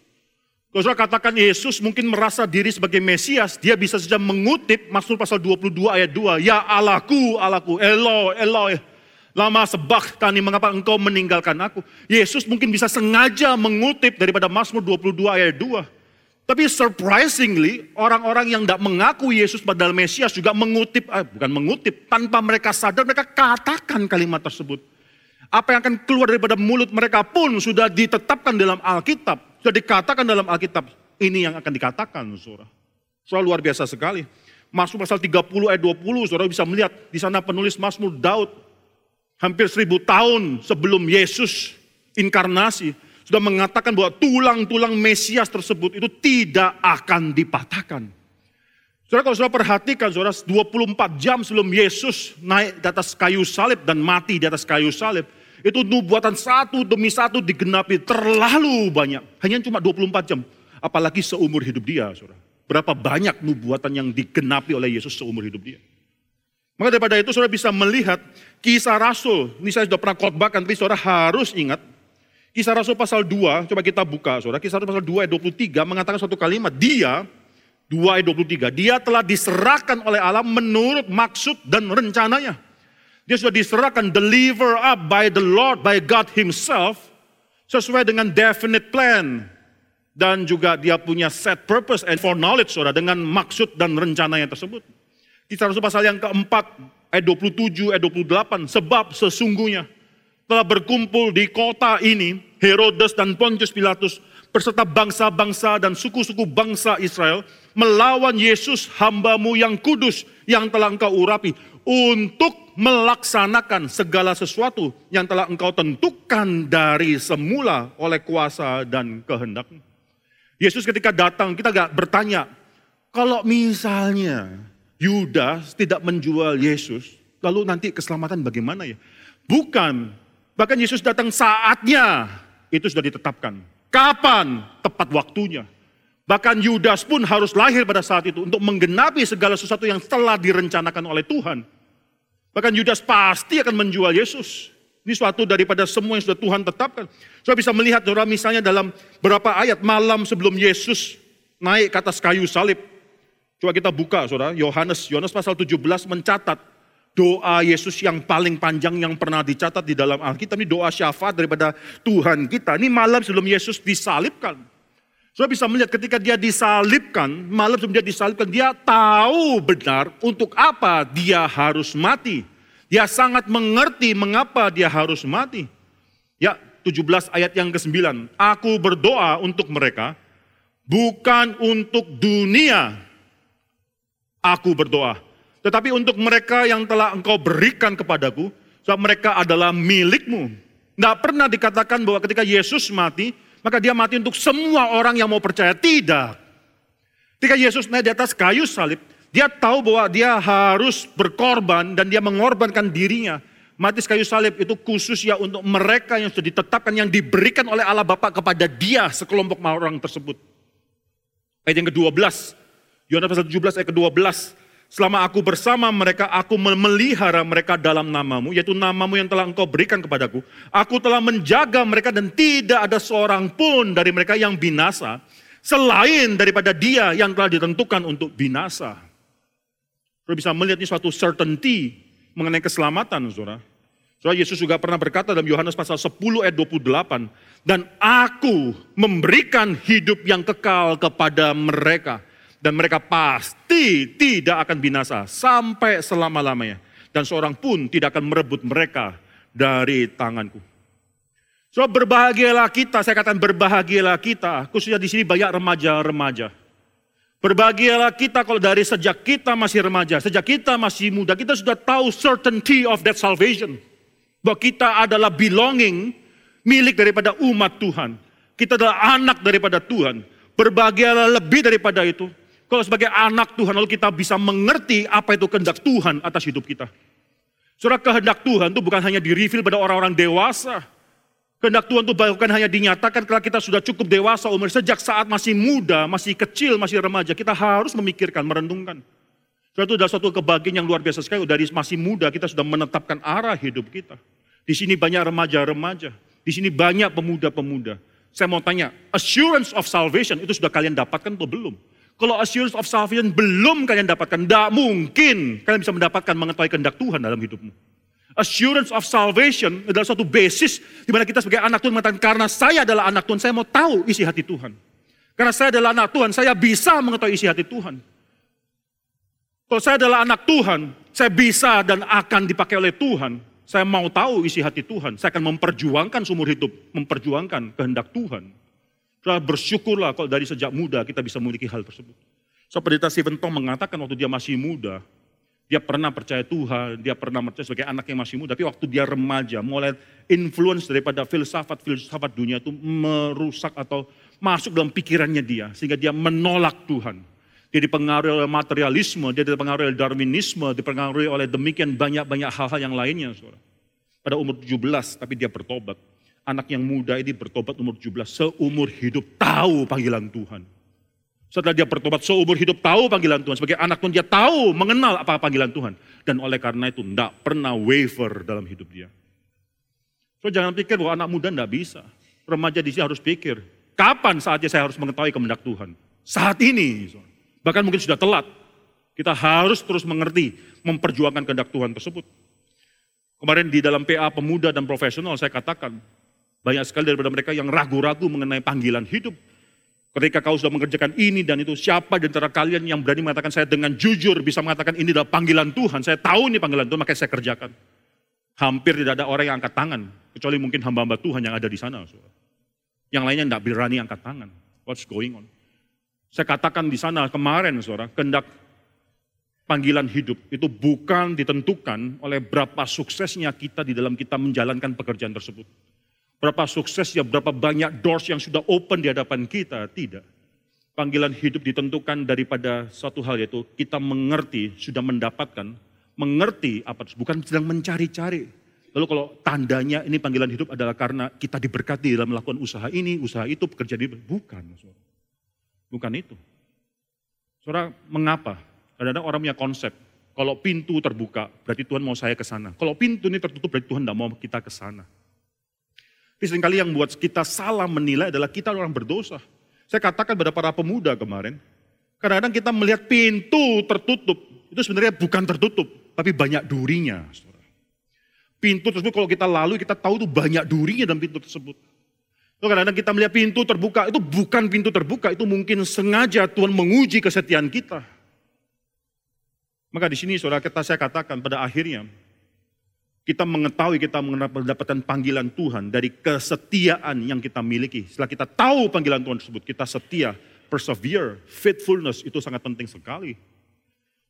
Kalau katakan Yesus mungkin merasa diri sebagai Mesias, dia bisa saja mengutip Mazmur pasal 22 ayat 2, Ya Allahku, Allahku, Elo, Elo, lama sebak tani mengapa engkau meninggalkan aku. Yesus mungkin bisa sengaja mengutip daripada Mazmur 22 ayat 2. Tapi surprisingly, orang-orang yang tidak mengaku Yesus padahal Mesias juga mengutip, eh, bukan mengutip, tanpa mereka sadar mereka katakan kalimat tersebut. Apa yang akan keluar daripada mulut mereka pun sudah ditetapkan dalam Alkitab, sudah dikatakan dalam Alkitab. Ini yang akan dikatakan, saudara. Saudara luar biasa sekali. Masuk pasal 30 ayat 20, saudara bisa melihat di sana penulis Mazmur Daud hampir seribu tahun sebelum Yesus inkarnasi sudah mengatakan bahwa tulang-tulang Mesias tersebut itu tidak akan dipatahkan. Saudara kalau saudara perhatikan, saudara 24 jam sebelum Yesus naik di atas kayu salib dan mati di atas kayu salib, itu nubuatan satu demi satu digenapi terlalu banyak. Hanya cuma 24 jam. Apalagi seumur hidup dia, saudara. Berapa banyak nubuatan yang digenapi oleh Yesus seumur hidup dia. Maka daripada itu saudara bisa melihat kisah Rasul. Ini saya sudah pernah khotbahkan, tapi saudara harus ingat Kisah Rasul pasal 2, coba kita buka saudara. Kisah Rasul pasal 2 ayat 23 mengatakan suatu kalimat. Dia, 2 ayat 23, dia telah diserahkan oleh Allah menurut maksud dan rencananya. Dia sudah diserahkan, deliver up by the Lord, by God himself. Sesuai dengan definite plan. Dan juga dia punya set purpose and for knowledge saudara. Dengan maksud dan rencananya tersebut. Kisah Rasul pasal yang keempat, ayat 27, ayat 28. Sebab sesungguhnya telah berkumpul di kota ini, Herodes dan Pontius Pilatus, beserta bangsa-bangsa dan suku-suku bangsa Israel, melawan Yesus hambamu yang kudus, yang telah engkau urapi, untuk melaksanakan segala sesuatu yang telah engkau tentukan dari semula oleh kuasa dan kehendak. Yesus ketika datang, kita gak bertanya, kalau misalnya Yudas tidak menjual Yesus, lalu nanti keselamatan bagaimana ya? Bukan, Bahkan Yesus datang saatnya itu sudah ditetapkan. Kapan tepat waktunya. Bahkan Yudas pun harus lahir pada saat itu untuk menggenapi segala sesuatu yang telah direncanakan oleh Tuhan. Bahkan Yudas pasti akan menjual Yesus. Ini suatu daripada semua yang sudah Tuhan tetapkan. Saya bisa melihat saudara misalnya dalam beberapa ayat malam sebelum Yesus naik ke atas kayu salib. Coba kita buka saudara, Yohanes, Yohanes pasal 17 mencatat doa Yesus yang paling panjang yang pernah dicatat di dalam Alkitab. Ini doa syafaat daripada Tuhan kita. Ini malam sebelum Yesus disalibkan. Saudara bisa melihat ketika dia disalibkan, malam sebelum dia disalibkan, dia tahu benar untuk apa dia harus mati. Dia sangat mengerti mengapa dia harus mati. Ya, 17 ayat yang ke-9. Aku berdoa untuk mereka, bukan untuk dunia. Aku berdoa tetapi untuk mereka yang telah engkau berikan kepadaku, sebab mereka adalah milikmu. Tidak pernah dikatakan bahwa ketika Yesus mati, maka dia mati untuk semua orang yang mau percaya. Tidak. Ketika Yesus naik di atas kayu salib, dia tahu bahwa dia harus berkorban dan dia mengorbankan dirinya. Mati kayu salib itu khusus ya untuk mereka yang sudah ditetapkan, yang diberikan oleh Allah Bapa kepada dia sekelompok orang tersebut. Ayat yang ke-12, Yohanes pasal 17 ayat ke-12. Selama aku bersama mereka, aku memelihara mereka dalam namamu, yaitu namamu yang telah engkau berikan kepadaku. Aku telah menjaga mereka dan tidak ada seorang pun dari mereka yang binasa, selain daripada dia yang telah ditentukan untuk binasa. Saudara bisa melihat ini suatu certainty mengenai keselamatan, saudara. Saudara Yesus juga pernah berkata dalam Yohanes pasal 10 ayat 28, dan aku memberikan hidup yang kekal kepada mereka dan mereka pasti tidak akan binasa sampai selama-lamanya. Dan seorang pun tidak akan merebut mereka dari tanganku. So berbahagialah kita, saya katakan berbahagialah kita, khususnya di sini banyak remaja-remaja. Berbahagialah kita kalau dari sejak kita masih remaja, sejak kita masih muda, kita sudah tahu certainty of that salvation. Bahwa kita adalah belonging, milik daripada umat Tuhan. Kita adalah anak daripada Tuhan. Berbahagialah lebih daripada itu. Kalau sebagai anak Tuhan lalu kita bisa mengerti apa itu kehendak Tuhan atas hidup kita. Saudara kehendak Tuhan itu bukan hanya di-reveal pada orang-orang dewasa. Kehendak Tuhan itu bukan hanya dinyatakan kalau kita sudah cukup dewasa umur. Sejak saat masih muda, masih kecil, masih remaja. Kita harus memikirkan, merenungkan. Saudara itu adalah suatu kebahagiaan yang luar biasa sekali. Dari masih muda kita sudah menetapkan arah hidup kita. Di sini banyak remaja-remaja. Di sini banyak pemuda-pemuda. Saya mau tanya, assurance of salvation itu sudah kalian dapatkan atau belum? Kalau assurance of salvation belum kalian dapatkan, tidak mungkin kalian bisa mendapatkan mengetahui kehendak Tuhan dalam hidupmu. Assurance of salvation adalah suatu basis di mana kita sebagai anak Tuhan mengatakan, karena saya adalah anak Tuhan, saya mau tahu isi hati Tuhan. Karena saya adalah anak Tuhan, saya bisa mengetahui isi hati Tuhan. Kalau saya adalah anak Tuhan, saya bisa dan akan dipakai oleh Tuhan. Saya mau tahu isi hati Tuhan. Saya akan memperjuangkan seumur hidup, memperjuangkan kehendak Tuhan. Saudara bersyukurlah kalau dari sejak muda kita bisa memiliki hal tersebut. So, pendeta Stephen Tong mengatakan waktu dia masih muda, dia pernah percaya Tuhan, dia pernah percaya sebagai anak yang masih muda, tapi waktu dia remaja, mulai influence daripada filsafat-filsafat dunia itu merusak atau masuk dalam pikirannya dia, sehingga dia menolak Tuhan. Dia dipengaruhi oleh materialisme, dia dipengaruhi oleh darwinisme, dipengaruhi oleh demikian banyak-banyak hal-hal yang lainnya. Saudara. Pada umur 17, tapi dia bertobat anak yang muda ini bertobat umur 17, seumur hidup tahu panggilan Tuhan. Setelah dia bertobat seumur hidup tahu panggilan Tuhan. Sebagai anak Tuhan dia tahu, mengenal apa panggilan Tuhan. Dan oleh karena itu tidak pernah waver dalam hidup dia. So jangan pikir bahwa anak muda tidak bisa. Remaja di sini harus pikir, kapan saatnya saya harus mengetahui kehendak Tuhan? Saat ini. Bahkan mungkin sudah telat. Kita harus terus mengerti, memperjuangkan kehendak Tuhan tersebut. Kemarin di dalam PA pemuda dan profesional saya katakan, banyak sekali daripada mereka yang ragu-ragu mengenai panggilan hidup. Ketika kau sudah mengerjakan ini dan itu, siapa di antara kalian yang berani mengatakan saya dengan jujur bisa mengatakan ini adalah panggilan Tuhan. Saya tahu ini panggilan Tuhan, makanya saya kerjakan. Hampir tidak ada orang yang angkat tangan. Kecuali mungkin hamba-hamba Tuhan yang ada di sana. Yang lainnya tidak berani angkat tangan. What's going on? Saya katakan di sana kemarin, saudara, kendak panggilan hidup itu bukan ditentukan oleh berapa suksesnya kita di dalam kita menjalankan pekerjaan tersebut. Berapa suksesnya, berapa banyak doors yang sudah open di hadapan kita, tidak. Panggilan hidup ditentukan daripada satu hal yaitu kita mengerti, sudah mendapatkan, mengerti apa, bukan sedang mencari-cari. Lalu kalau tandanya ini panggilan hidup adalah karena kita diberkati dalam melakukan usaha ini, usaha itu, pekerjaan ini. Bukan. Bukan itu. Saudara, mengapa? Kadang-kadang orang punya konsep. Kalau pintu terbuka, berarti Tuhan mau saya ke sana. Kalau pintu ini tertutup, berarti Tuhan tidak mau kita ke sana. Tapi sering kali yang buat kita salah menilai adalah kita orang berdosa. Saya katakan pada para pemuda kemarin, kadang-kadang kita melihat pintu tertutup, itu sebenarnya bukan tertutup, tapi banyak durinya. Pintu tersebut kalau kita lalu kita tahu itu banyak durinya dalam pintu tersebut. Kadang-kadang kita melihat pintu terbuka, itu bukan pintu terbuka, itu mungkin sengaja Tuhan menguji kesetiaan kita. Maka di sini saudara kita saya katakan pada akhirnya, kita mengetahui kita mendapatkan panggilan Tuhan dari kesetiaan yang kita miliki. Setelah kita tahu panggilan Tuhan tersebut, kita setia, persevere, faithfulness itu sangat penting sekali.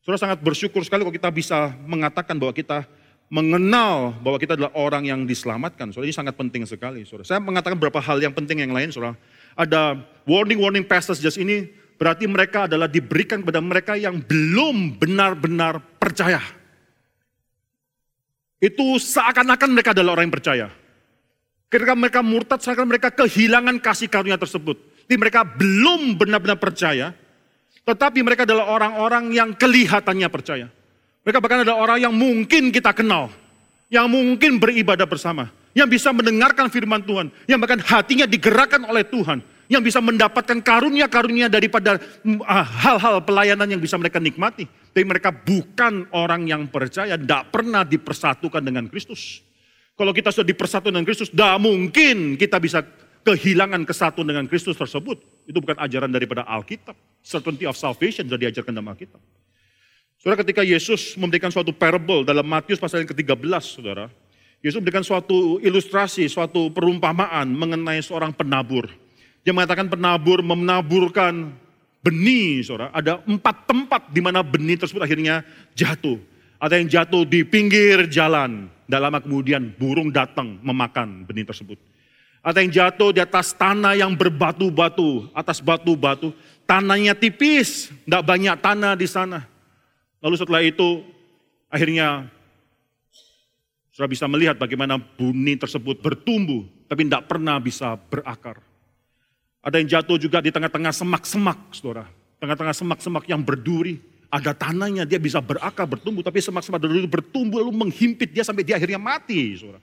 Saudara sangat bersyukur sekali kalau kita bisa mengatakan bahwa kita mengenal bahwa kita adalah orang yang diselamatkan. Soalnya ini sangat penting sekali. Saudara. Saya mengatakan beberapa hal yang penting yang lain. Saudara. Ada warning-warning passages ini berarti mereka adalah diberikan kepada mereka yang belum benar-benar percaya. Itu seakan-akan mereka adalah orang yang percaya. Ketika mereka murtad, seakan mereka kehilangan kasih karunia tersebut. Jadi mereka belum benar-benar percaya, tetapi mereka adalah orang-orang yang kelihatannya percaya. Mereka bahkan adalah orang yang mungkin kita kenal, yang mungkin beribadah bersama, yang bisa mendengarkan firman Tuhan, yang bahkan hatinya digerakkan oleh Tuhan, yang bisa mendapatkan karunia-karunia daripada ah, hal-hal pelayanan yang bisa mereka nikmati. Tapi mereka bukan orang yang percaya, tidak pernah dipersatukan dengan Kristus. Kalau kita sudah dipersatukan dengan Kristus, tidak mungkin kita bisa kehilangan kesatuan dengan Kristus tersebut. Itu bukan ajaran daripada Alkitab. Certainty of salvation sudah diajarkan dalam Alkitab. Saudara ketika Yesus memberikan suatu parable dalam Matius pasal yang ke-13 saudara. Yesus memberikan suatu ilustrasi, suatu perumpamaan mengenai seorang penabur. Dia mengatakan penabur menaburkan benih saudara. Ada empat tempat di mana benih tersebut akhirnya jatuh. Ada yang jatuh di pinggir jalan. Dan lama kemudian burung datang memakan benih tersebut. Ada yang jatuh di atas tanah yang berbatu-batu, atas batu-batu. Tanahnya tipis, tidak banyak tanah di sana. Lalu setelah itu akhirnya sudah bisa melihat bagaimana benih tersebut bertumbuh tapi tidak pernah bisa berakar. Ada yang jatuh juga di tengah-tengah semak-semak, saudara. Tengah-tengah semak-semak yang berduri. Ada tanahnya, dia bisa berakar, bertumbuh. Tapi semak-semak dulu bertumbuh lalu menghimpit dia sampai dia akhirnya mati, saudara.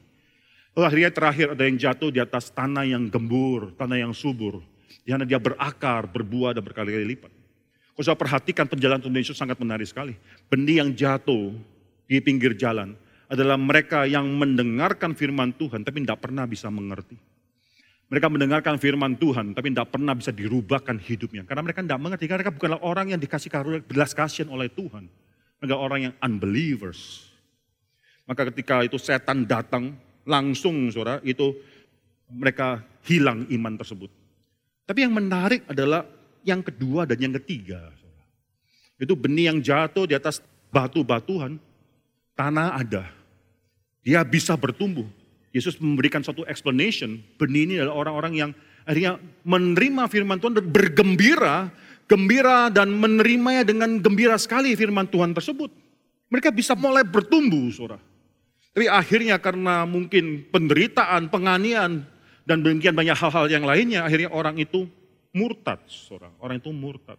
Lalu akhirnya terakhir ada yang jatuh di atas tanah yang gembur, tanah yang subur. Di mana dia berakar, berbuah dan berkali-kali lipat. Kalau saya perhatikan penjalan Tuhan Yesus sangat menarik sekali. Benih yang jatuh di pinggir jalan adalah mereka yang mendengarkan firman Tuhan tapi tidak pernah bisa mengerti. Mereka mendengarkan firman Tuhan tapi tidak pernah bisa dirubahkan hidupnya. Karena mereka tidak mengerti, karena mereka bukanlah orang yang dikasih karunia belas kasihan oleh Tuhan. Mereka orang yang unbelievers. Maka ketika itu setan datang, langsung saudara, itu mereka hilang iman tersebut. Tapi yang menarik adalah yang kedua dan yang ketiga. Itu benih yang jatuh di atas batu-batuan, tanah ada. Dia bisa bertumbuh. Yesus memberikan suatu explanation, benih ini adalah orang-orang yang akhirnya menerima firman Tuhan dan bergembira, gembira dan menerimanya dengan gembira sekali firman Tuhan tersebut. Mereka bisa mulai bertumbuh, saudara. Tapi akhirnya karena mungkin penderitaan, penganian, dan demikian banyak hal-hal yang lainnya, akhirnya orang itu murtad, saudara. Orang itu murtad.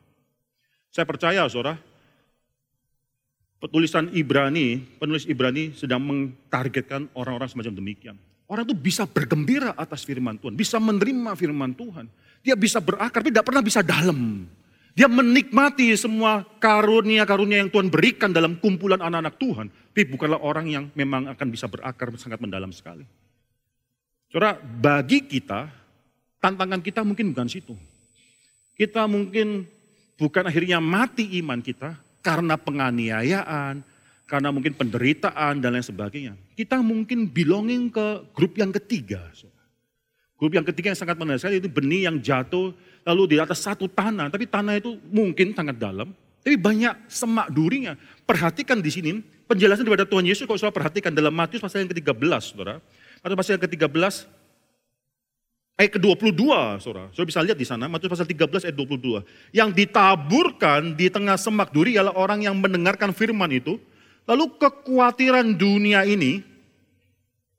Saya percaya, saudara, petulisan Ibrani, penulis Ibrani sedang mentargetkan orang-orang semacam demikian. Orang itu bisa bergembira atas firman Tuhan, bisa menerima firman Tuhan. Dia bisa berakar, tapi tidak pernah bisa dalam. Dia menikmati semua karunia-karunia yang Tuhan berikan dalam kumpulan anak-anak Tuhan. Tapi bukanlah orang yang memang akan bisa berakar sangat mendalam sekali. Saudara, bagi kita, tantangan kita mungkin bukan situ. Kita mungkin bukan akhirnya mati iman kita karena penganiayaan, karena mungkin penderitaan dan lain sebagainya. Kita mungkin belonging ke grup yang ketiga. Grup yang ketiga yang sangat menarik sekali itu benih yang jatuh lalu di atas satu tanah, tapi tanah itu mungkin sangat dalam, tapi banyak semak durinya. Perhatikan di sini penjelasan daripada Tuhan Yesus kalau saudara perhatikan dalam Matius pasal yang ke-13, saudara. Matius pasal yang ke-13 ayat ke-22, saudara. Saudara bisa lihat di sana, Matius pasal 13 ayat 22. Yang ditaburkan di tengah semak duri adalah orang yang mendengarkan firman itu. Lalu kekhawatiran dunia ini,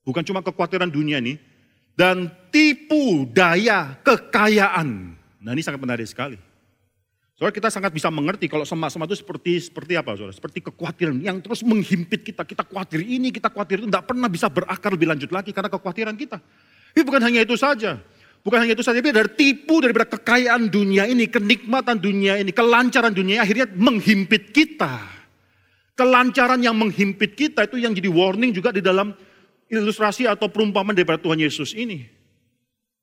bukan cuma kekhawatiran dunia ini, dan tipu daya kekayaan. Nah ini sangat menarik sekali. Soalnya kita sangat bisa mengerti kalau semak-semak itu seperti seperti apa saudara? Seperti kekhawatiran yang terus menghimpit kita. Kita khawatir ini, kita khawatir itu. Tidak pernah bisa berakar lebih lanjut lagi karena kekhawatiran kita. Tapi bukan hanya itu saja. Bukan hanya itu saja, tapi dari tipu daripada kekayaan dunia ini, kenikmatan dunia ini, kelancaran dunia ini, akhirnya menghimpit kita. Kelancaran yang menghimpit kita itu yang jadi warning juga di dalam ilustrasi atau perumpamaan daripada Tuhan Yesus ini.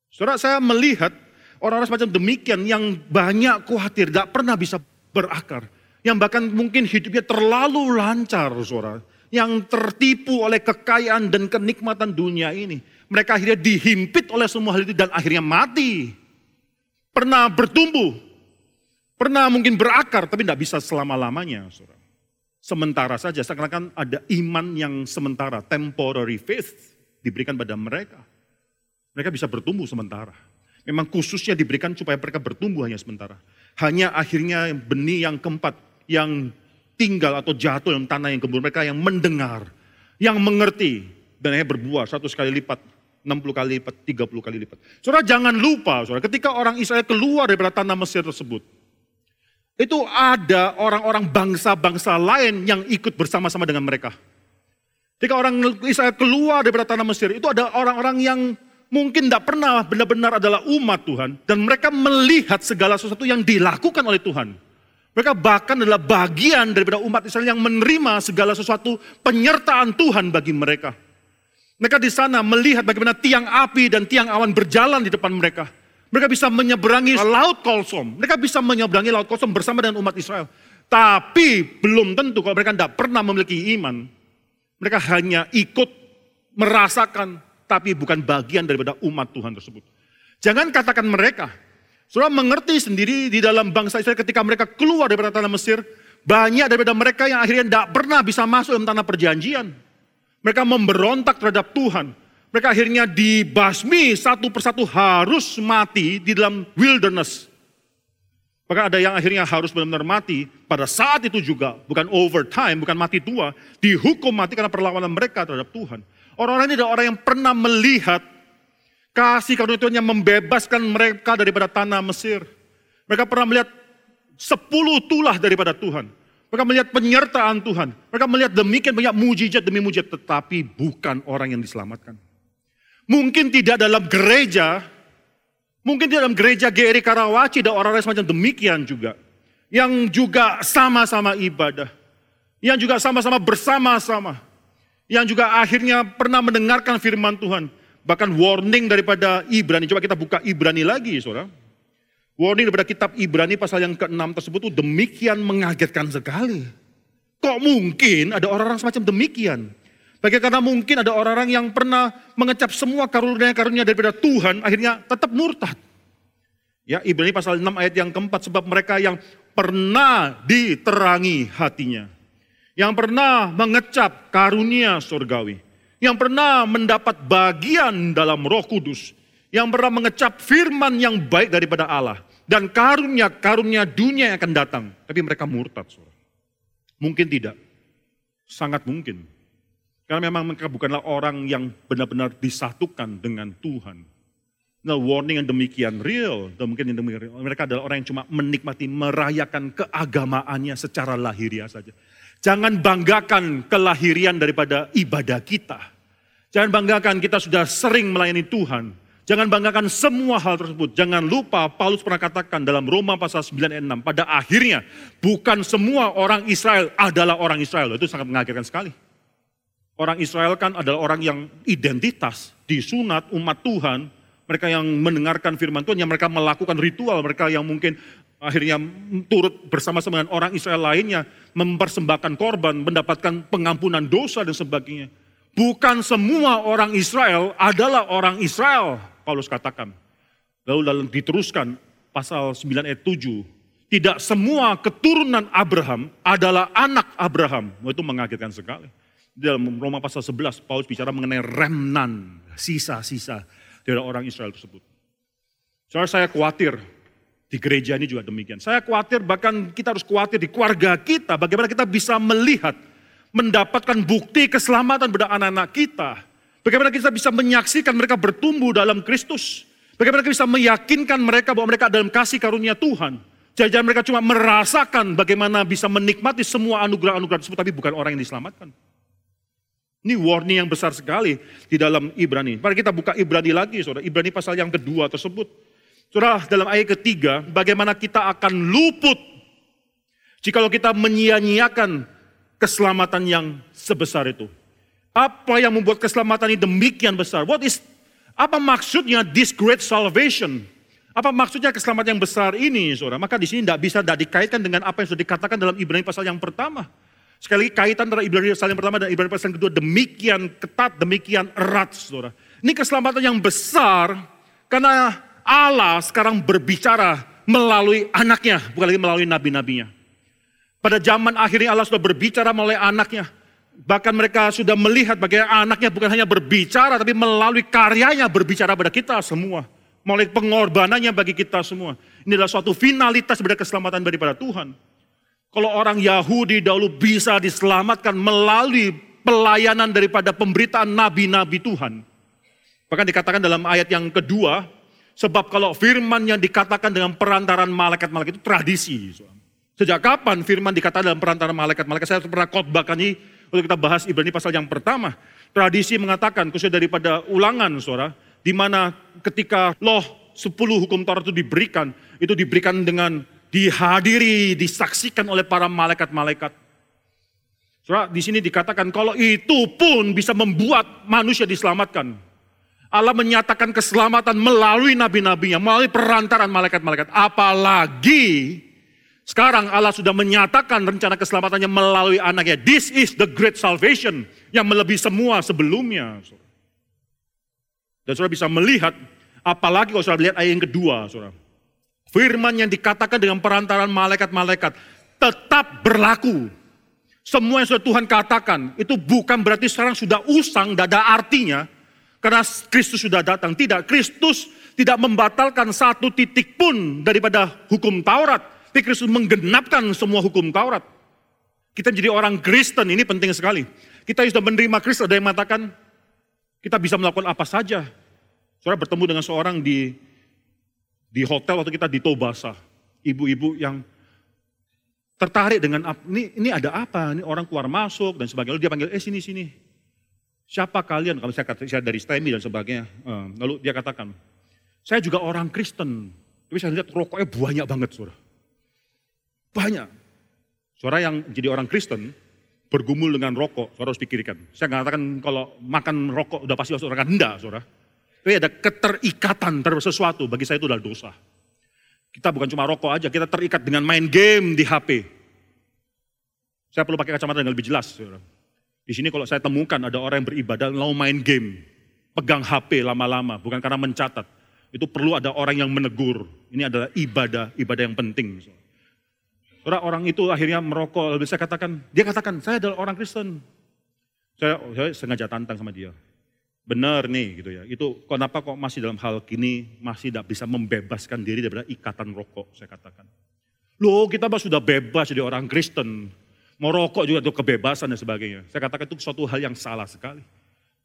Saudara, saya melihat orang-orang semacam demikian yang banyak khawatir, tidak pernah bisa berakar. Yang bahkan mungkin hidupnya terlalu lancar, saudara. Yang tertipu oleh kekayaan dan kenikmatan dunia ini. Mereka akhirnya dihimpit oleh semua hal itu dan akhirnya mati. Pernah bertumbuh, pernah mungkin berakar, tapi tidak bisa selama-lamanya, saudara sementara saja. Seakan-akan ada iman yang sementara, temporary faith diberikan pada mereka. Mereka bisa bertumbuh sementara. Memang khususnya diberikan supaya mereka bertumbuh hanya sementara. Hanya akhirnya benih yang keempat, yang tinggal atau jatuh dalam tanah yang gembur. Mereka yang mendengar, yang mengerti, dan akhirnya berbuah satu kali lipat, 60 kali lipat, 30 kali lipat. Saudara jangan lupa, saudara, ketika orang Israel keluar daripada tanah Mesir tersebut, itu ada orang-orang bangsa-bangsa lain yang ikut bersama-sama dengan mereka. Ketika orang Israel keluar dari tanah Mesir, itu ada orang-orang yang mungkin tidak pernah benar-benar adalah umat Tuhan. Dan mereka melihat segala sesuatu yang dilakukan oleh Tuhan. Mereka bahkan adalah bagian daripada umat Israel yang menerima segala sesuatu penyertaan Tuhan bagi mereka. Mereka di sana melihat bagaimana tiang api dan tiang awan berjalan di depan mereka. Mereka bisa menyeberangi Laut Kolsom. Mereka bisa menyeberangi Laut Kolsom bersama dengan umat Israel. Tapi belum tentu kalau mereka tidak pernah memiliki iman. Mereka hanya ikut merasakan, tapi bukan bagian daripada umat Tuhan tersebut. Jangan katakan mereka. Saudara mengerti sendiri di dalam bangsa Israel ketika mereka keluar dari tanah Mesir, banyak daripada mereka yang akhirnya tidak pernah bisa masuk dalam tanah perjanjian. Mereka memberontak terhadap Tuhan. Mereka akhirnya dibasmi satu persatu harus mati di dalam wilderness. Maka ada yang akhirnya harus benar-benar mati pada saat itu juga, bukan overtime, bukan mati tua, dihukum mati karena perlawanan mereka terhadap Tuhan. Orang-orang ini adalah orang yang pernah melihat kasih karunia Tuhan yang membebaskan mereka daripada tanah Mesir. Mereka pernah melihat sepuluh tulah daripada Tuhan. Mereka melihat penyertaan Tuhan. Mereka melihat demikian banyak mujizat demi mujizat, tetapi bukan orang yang diselamatkan. Mungkin tidak dalam gereja, mungkin dalam gereja GRI Karawaci ada orang-orang semacam demikian juga. Yang juga sama-sama ibadah. Yang juga sama-sama bersama-sama. Yang juga akhirnya pernah mendengarkan firman Tuhan. Bahkan warning daripada Ibrani. Coba kita buka Ibrani lagi saudara. Warning daripada kitab Ibrani pasal yang ke-6 tersebut itu demikian mengagetkan sekali. Kok mungkin ada orang-orang semacam demikian? Bagaimana mungkin ada orang-orang yang pernah mengecap semua karunia-karunia daripada Tuhan, akhirnya tetap murtad. Ya, Ibrani pasal 6 ayat yang keempat, sebab mereka yang pernah diterangi hatinya. Yang pernah mengecap karunia surgawi. Yang pernah mendapat bagian dalam roh kudus. Yang pernah mengecap firman yang baik daripada Allah. Dan karunia-karunia dunia yang akan datang. Tapi mereka murtad. Mungkin tidak. Sangat mungkin karena memang mereka bukanlah orang yang benar-benar disatukan dengan Tuhan. Nah, warning yang demikian real, dan mungkin yang demikian real. Mereka adalah orang yang cuma menikmati, merayakan keagamaannya secara lahiriah saja. Jangan banggakan kelahirian daripada ibadah kita. Jangan banggakan kita sudah sering melayani Tuhan. Jangan banggakan semua hal tersebut. Jangan lupa Paulus pernah katakan dalam Roma pasal 9 ayat 6. Pada akhirnya bukan semua orang Israel adalah orang Israel. Itu sangat mengagetkan sekali. Orang Israel kan adalah orang yang identitas, disunat umat Tuhan, mereka yang mendengarkan firman Tuhan, yang mereka melakukan ritual, mereka yang mungkin akhirnya turut bersama-sama dengan orang Israel lainnya mempersembahkan korban, mendapatkan pengampunan dosa dan sebagainya. Bukan semua orang Israel adalah orang Israel, Paulus katakan. Lalu lalu diteruskan pasal 9 ayat 7. Tidak semua keturunan Abraham adalah anak Abraham. Itu mengagetkan sekali. Dalam Roma pasal 11, Paulus bicara mengenai remnan, sisa-sisa dari orang Israel tersebut. Soalnya saya khawatir di gereja ini juga demikian. Saya khawatir bahkan kita harus khawatir di keluarga kita. Bagaimana kita bisa melihat mendapatkan bukti keselamatan pada anak-anak kita. Bagaimana kita bisa menyaksikan mereka bertumbuh dalam Kristus. Bagaimana kita bisa meyakinkan mereka bahwa mereka dalam kasih karunia Tuhan. Jangan mereka cuma merasakan bagaimana bisa menikmati semua anugerah-anugerah tersebut, tapi bukan orang yang diselamatkan. Ini warning yang besar sekali di dalam Ibrani. Mari kita buka Ibrani lagi, saudara. Ibrani pasal yang kedua tersebut. Saudara, dalam ayat ketiga, bagaimana kita akan luput jikalau kita menyia-nyiakan keselamatan yang sebesar itu. Apa yang membuat keselamatan ini demikian besar? What is apa maksudnya this great salvation? Apa maksudnya keselamatan yang besar ini, saudara? Maka di sini tidak bisa tidak dikaitkan dengan apa yang sudah dikatakan dalam Ibrani pasal yang pertama. Sekali lagi kaitan antara Ibrani pasal yang pertama dan Ibrani pasal yang kedua demikian ketat, demikian erat, saudara. Ini keselamatan yang besar karena Allah sekarang berbicara melalui anaknya, bukan lagi melalui nabi-nabinya. Pada zaman akhirnya Allah sudah berbicara melalui anaknya. Bahkan mereka sudah melihat bagaimana anaknya bukan hanya berbicara, tapi melalui karyanya berbicara pada kita semua. Melalui pengorbanannya bagi kita semua. Ini adalah suatu finalitas pada keselamatan daripada Tuhan. Kalau orang Yahudi dahulu bisa diselamatkan melalui pelayanan daripada pemberitaan nabi-nabi Tuhan. Bahkan dikatakan dalam ayat yang kedua, sebab kalau firman yang dikatakan dengan perantaran malaikat-malaikat itu tradisi. Sejak kapan firman dikatakan dalam perantara malaikat-malaikat? Saya pernah khotbahkan ini untuk kita bahas Ibrani pasal yang pertama. Tradisi mengatakan, khususnya daripada ulangan saudara, di mana ketika loh 10 hukum Taurat itu diberikan, itu diberikan dengan dihadiri, disaksikan oleh para malaikat-malaikat. Saudara, di sini dikatakan kalau itu pun bisa membuat manusia diselamatkan. Allah menyatakan keselamatan melalui nabi-nabinya, melalui perantaran malaikat-malaikat. Apalagi sekarang Allah sudah menyatakan rencana keselamatannya melalui anaknya. This is the great salvation yang melebihi semua sebelumnya. Dan saudara bisa melihat, apalagi kalau saudara lihat ayat yang kedua. Saudara. Firman yang dikatakan dengan perantaran malaikat-malaikat tetap berlaku. Semua yang sudah Tuhan katakan, itu bukan berarti sekarang sudah usang, tidak ada artinya. Karena Kristus sudah datang. Tidak, Kristus tidak membatalkan satu titik pun daripada hukum Taurat tapi Kristus menggenapkan semua hukum Taurat. Kita menjadi orang Kristen, ini penting sekali. Kita sudah menerima Kristus, ada yang mengatakan, kita bisa melakukan apa saja. Saudara bertemu dengan seorang di di hotel waktu kita di Tobasa. Ibu-ibu yang tertarik dengan, ini, ini ada apa? Ini orang keluar masuk dan sebagainya. Lalu dia panggil, eh sini, sini. Siapa kalian? Kalau saya kata saya dari STEMI dan sebagainya. Eh, lalu dia katakan, saya juga orang Kristen. Tapi saya lihat rokoknya banyak banget, saudara. Banyak. Suara yang jadi orang Kristen bergumul dengan rokok, suara harus pikirkan. Saya katakan kalau makan rokok udah pasti masuk neraka, enggak saudara. Tapi ada keterikatan terhadap sesuatu, bagi saya itu adalah dosa. Kita bukan cuma rokok aja, kita terikat dengan main game di HP. Saya perlu pakai kacamata yang lebih jelas. Saudara. Di sini kalau saya temukan ada orang yang beribadah lalu main game, pegang HP lama-lama, bukan karena mencatat. Itu perlu ada orang yang menegur. Ini adalah ibadah, ibadah yang penting. Orang, orang itu akhirnya merokok, lalu saya katakan, dia katakan, saya adalah orang Kristen. Saya, saya sengaja tantang sama dia. Benar nih gitu ya, itu kenapa kok masih dalam hal kini masih tidak bisa membebaskan diri daripada ikatan rokok, saya katakan. Loh kita mah sudah bebas jadi orang Kristen, mau rokok juga itu kebebasan dan sebagainya. Saya katakan itu suatu hal yang salah sekali.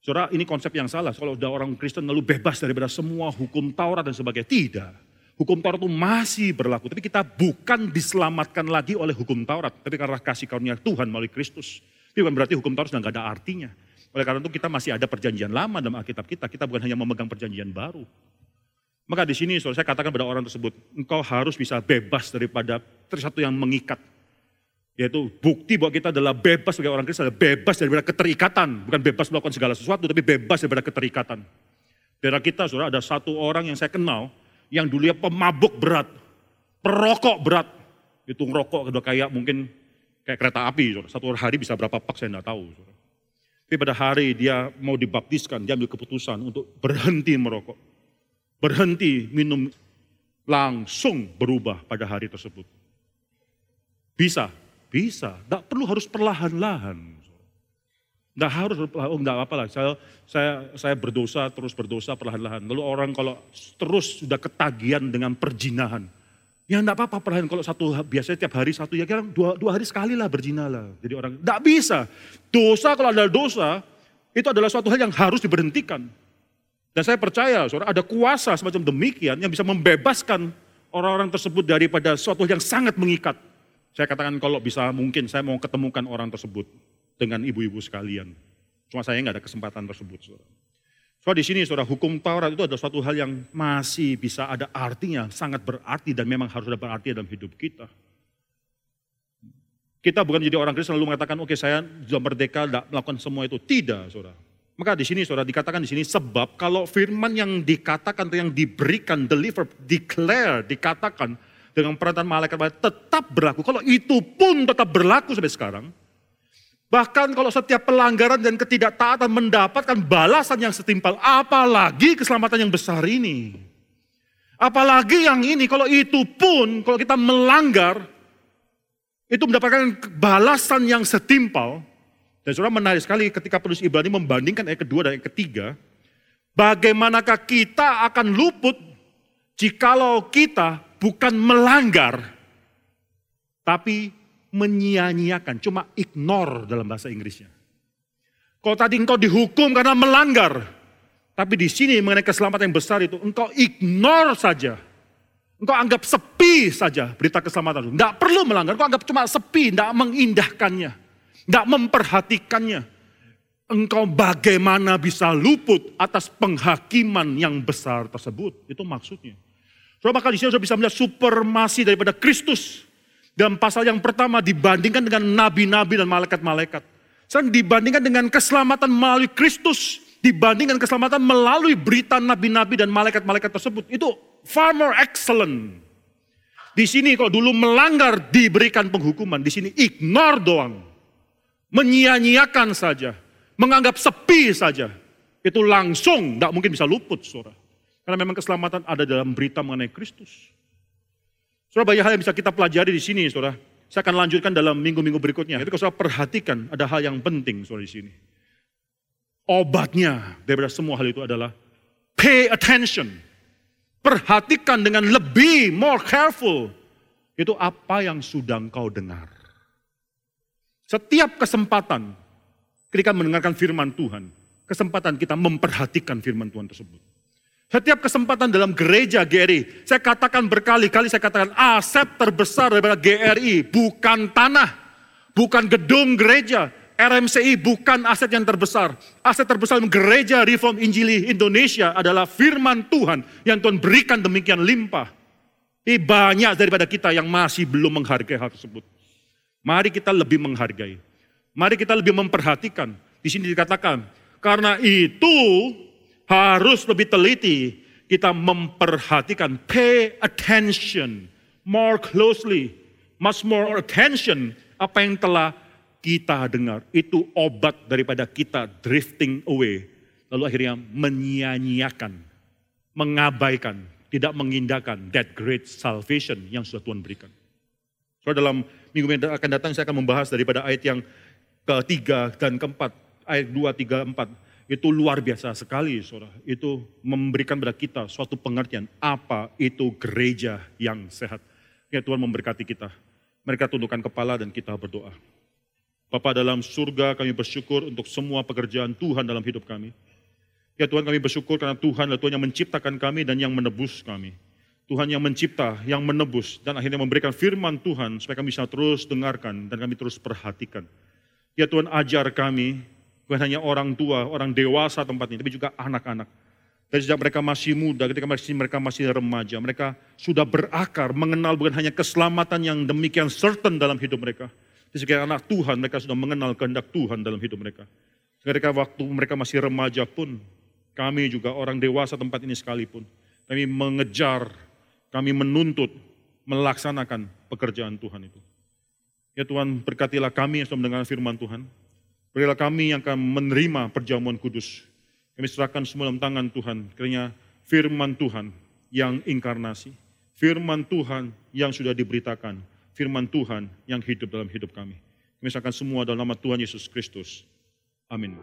Saudara, ini konsep yang salah. Kalau sudah orang Kristen lalu bebas daripada semua hukum Taurat dan sebagainya. Tidak. Hukum Taurat itu masih berlaku, tapi kita bukan diselamatkan lagi oleh hukum Taurat, tapi karena kasih karunia Tuhan melalui Kristus. Itu bukan berarti hukum Taurat sudah nggak ada artinya. Oleh karena itu kita masih ada perjanjian lama dalam Alkitab kita, kita bukan hanya memegang perjanjian baru. Maka di sini saya katakan pada orang tersebut, engkau harus bisa bebas daripada sesuatu yang mengikat. Yaitu bukti bahwa kita adalah bebas sebagai orang Kristen, bebas daripada keterikatan. Bukan bebas melakukan segala sesuatu, tapi bebas daripada keterikatan. Daerah kita, saudara, ada satu orang yang saya kenal, yang dulunya pemabuk berat. perokok berat. Itu ngerokok udah kayak mungkin kayak kereta api. Saudara. Satu hari bisa berapa pak saya tidak tahu. Saudara. Tapi pada hari dia mau dibaptiskan, dia ambil keputusan untuk berhenti merokok. Berhenti minum, langsung berubah pada hari tersebut. Bisa, bisa. Tidak perlu harus perlahan-lahan. Nggak harus, oh nggak apa-apa lah. Saya, saya, saya berdosa, terus berdosa perlahan-lahan. Lalu orang kalau terus sudah ketagihan dengan perjinahan. Ya enggak apa-apa perlahan. Kalau satu, biasanya tiap hari satu, ya kira dua, dua hari sekali lah berzina lah. Jadi orang, enggak bisa. Dosa kalau ada dosa, itu adalah suatu hal yang harus diberhentikan. Dan saya percaya, saudara, ada kuasa semacam demikian yang bisa membebaskan orang-orang tersebut daripada suatu yang sangat mengikat. Saya katakan kalau bisa mungkin saya mau ketemukan orang tersebut dengan ibu-ibu sekalian. Cuma saya nggak ada kesempatan tersebut. Saudara. So di sini saudara hukum Taurat itu adalah suatu hal yang masih bisa ada artinya, sangat berarti dan memang harus ada berarti dalam hidup kita. Kita bukan jadi orang Kristen lalu mengatakan, oke okay, saya sudah merdeka, tidak melakukan semua itu. Tidak, saudara. Maka di sini saudara dikatakan di sini sebab kalau firman yang dikatakan yang diberikan, deliver, declare, dikatakan dengan perantara malaikat tetap berlaku. Kalau itu pun tetap berlaku sampai sekarang, Bahkan kalau setiap pelanggaran dan ketidaktaatan mendapatkan balasan yang setimpal, apalagi keselamatan yang besar ini. Apalagi yang ini, kalau itu pun, kalau kita melanggar, itu mendapatkan balasan yang setimpal. Dan saudara menarik sekali ketika penulis Ibrani membandingkan ayat kedua dan ayat ketiga. Bagaimanakah kita akan luput jikalau kita bukan melanggar, tapi menyia-nyiakan, cuma ignore dalam bahasa Inggrisnya. Kalau tadi engkau dihukum karena melanggar, tapi di sini mengenai keselamatan yang besar itu, engkau ignore saja. Engkau anggap sepi saja berita keselamatan itu. Tidak perlu melanggar, engkau anggap cuma sepi, tidak mengindahkannya. Tidak memperhatikannya. Engkau bagaimana bisa luput atas penghakiman yang besar tersebut. Itu maksudnya. So, maka di sini sudah bisa melihat supermasi daripada Kristus dalam pasal yang pertama dibandingkan dengan nabi-nabi dan malaikat-malaikat. Sekarang dibandingkan dengan keselamatan melalui Kristus, dibandingkan keselamatan melalui berita nabi-nabi dan malaikat-malaikat tersebut. Itu far more excellent. Di sini kalau dulu melanggar diberikan penghukuman, di sini ignore doang. Menyia-nyiakan saja, menganggap sepi saja. Itu langsung tidak mungkin bisa luput, saudara. Karena memang keselamatan ada dalam berita mengenai Kristus. Saudara banyak hal yang bisa kita pelajari di sini, saudara. Saya akan lanjutkan dalam minggu-minggu berikutnya. Itu kalau saudara perhatikan, ada hal yang penting, saudara di sini. Obatnya daripada semua hal itu adalah pay attention. Perhatikan dengan lebih, more careful. Itu apa yang sudah engkau dengar. Setiap kesempatan ketika mendengarkan firman Tuhan, kesempatan kita memperhatikan firman Tuhan tersebut. Setiap kesempatan dalam gereja GRI, saya katakan berkali-kali, saya katakan aset terbesar daripada GRI bukan tanah, bukan gedung gereja. RMCI bukan aset yang terbesar. Aset terbesar gereja Reform Injili Indonesia adalah firman Tuhan yang Tuhan berikan demikian limpah. Ini banyak daripada kita yang masih belum menghargai hal tersebut. Mari kita lebih menghargai. Mari kita lebih memperhatikan. Di sini dikatakan, karena itu harus lebih teliti kita memperhatikan, pay attention more closely, much more attention apa yang telah kita dengar. Itu obat daripada kita drifting away. Lalu akhirnya menyia-nyiakan, mengabaikan, tidak mengindahkan that great salvation yang sudah Tuhan berikan. So dalam minggu yang akan datang saya akan membahas daripada ayat yang ketiga dan keempat. Ayat dua, tiga, empat itu luar biasa sekali, saudara. Itu memberikan pada kita suatu pengertian apa itu gereja yang sehat. Ya Tuhan memberkati kita. Mereka tundukkan kepala dan kita berdoa. Bapa dalam surga kami bersyukur untuk semua pekerjaan Tuhan dalam hidup kami. Ya Tuhan kami bersyukur karena Tuhan adalah Tuhan yang menciptakan kami dan yang menebus kami. Tuhan yang mencipta, yang menebus, dan akhirnya memberikan firman Tuhan supaya kami bisa terus dengarkan dan kami terus perhatikan. Ya Tuhan ajar kami Bukan hanya orang tua, orang dewasa tempat ini, tapi juga anak-anak. Dari sejak mereka masih muda, ketika masih, mereka masih remaja, mereka sudah berakar, mengenal bukan hanya keselamatan yang demikian certain dalam hidup mereka. Di sebagai anak Tuhan, mereka sudah mengenal kehendak Tuhan dalam hidup mereka. Ketika waktu mereka masih remaja pun, kami juga orang dewasa tempat ini sekalipun, kami mengejar, kami menuntut melaksanakan pekerjaan Tuhan itu. Ya Tuhan, berkatilah kami yang sudah mendengar firman Tuhan. Berilah kami yang akan menerima perjamuan kudus. Kami serahkan semua dalam tangan Tuhan. Kiranya firman Tuhan yang inkarnasi. Firman Tuhan yang sudah diberitakan. Firman Tuhan yang hidup dalam hidup kami. Kami serahkan semua dalam nama Tuhan Yesus Kristus. Amin.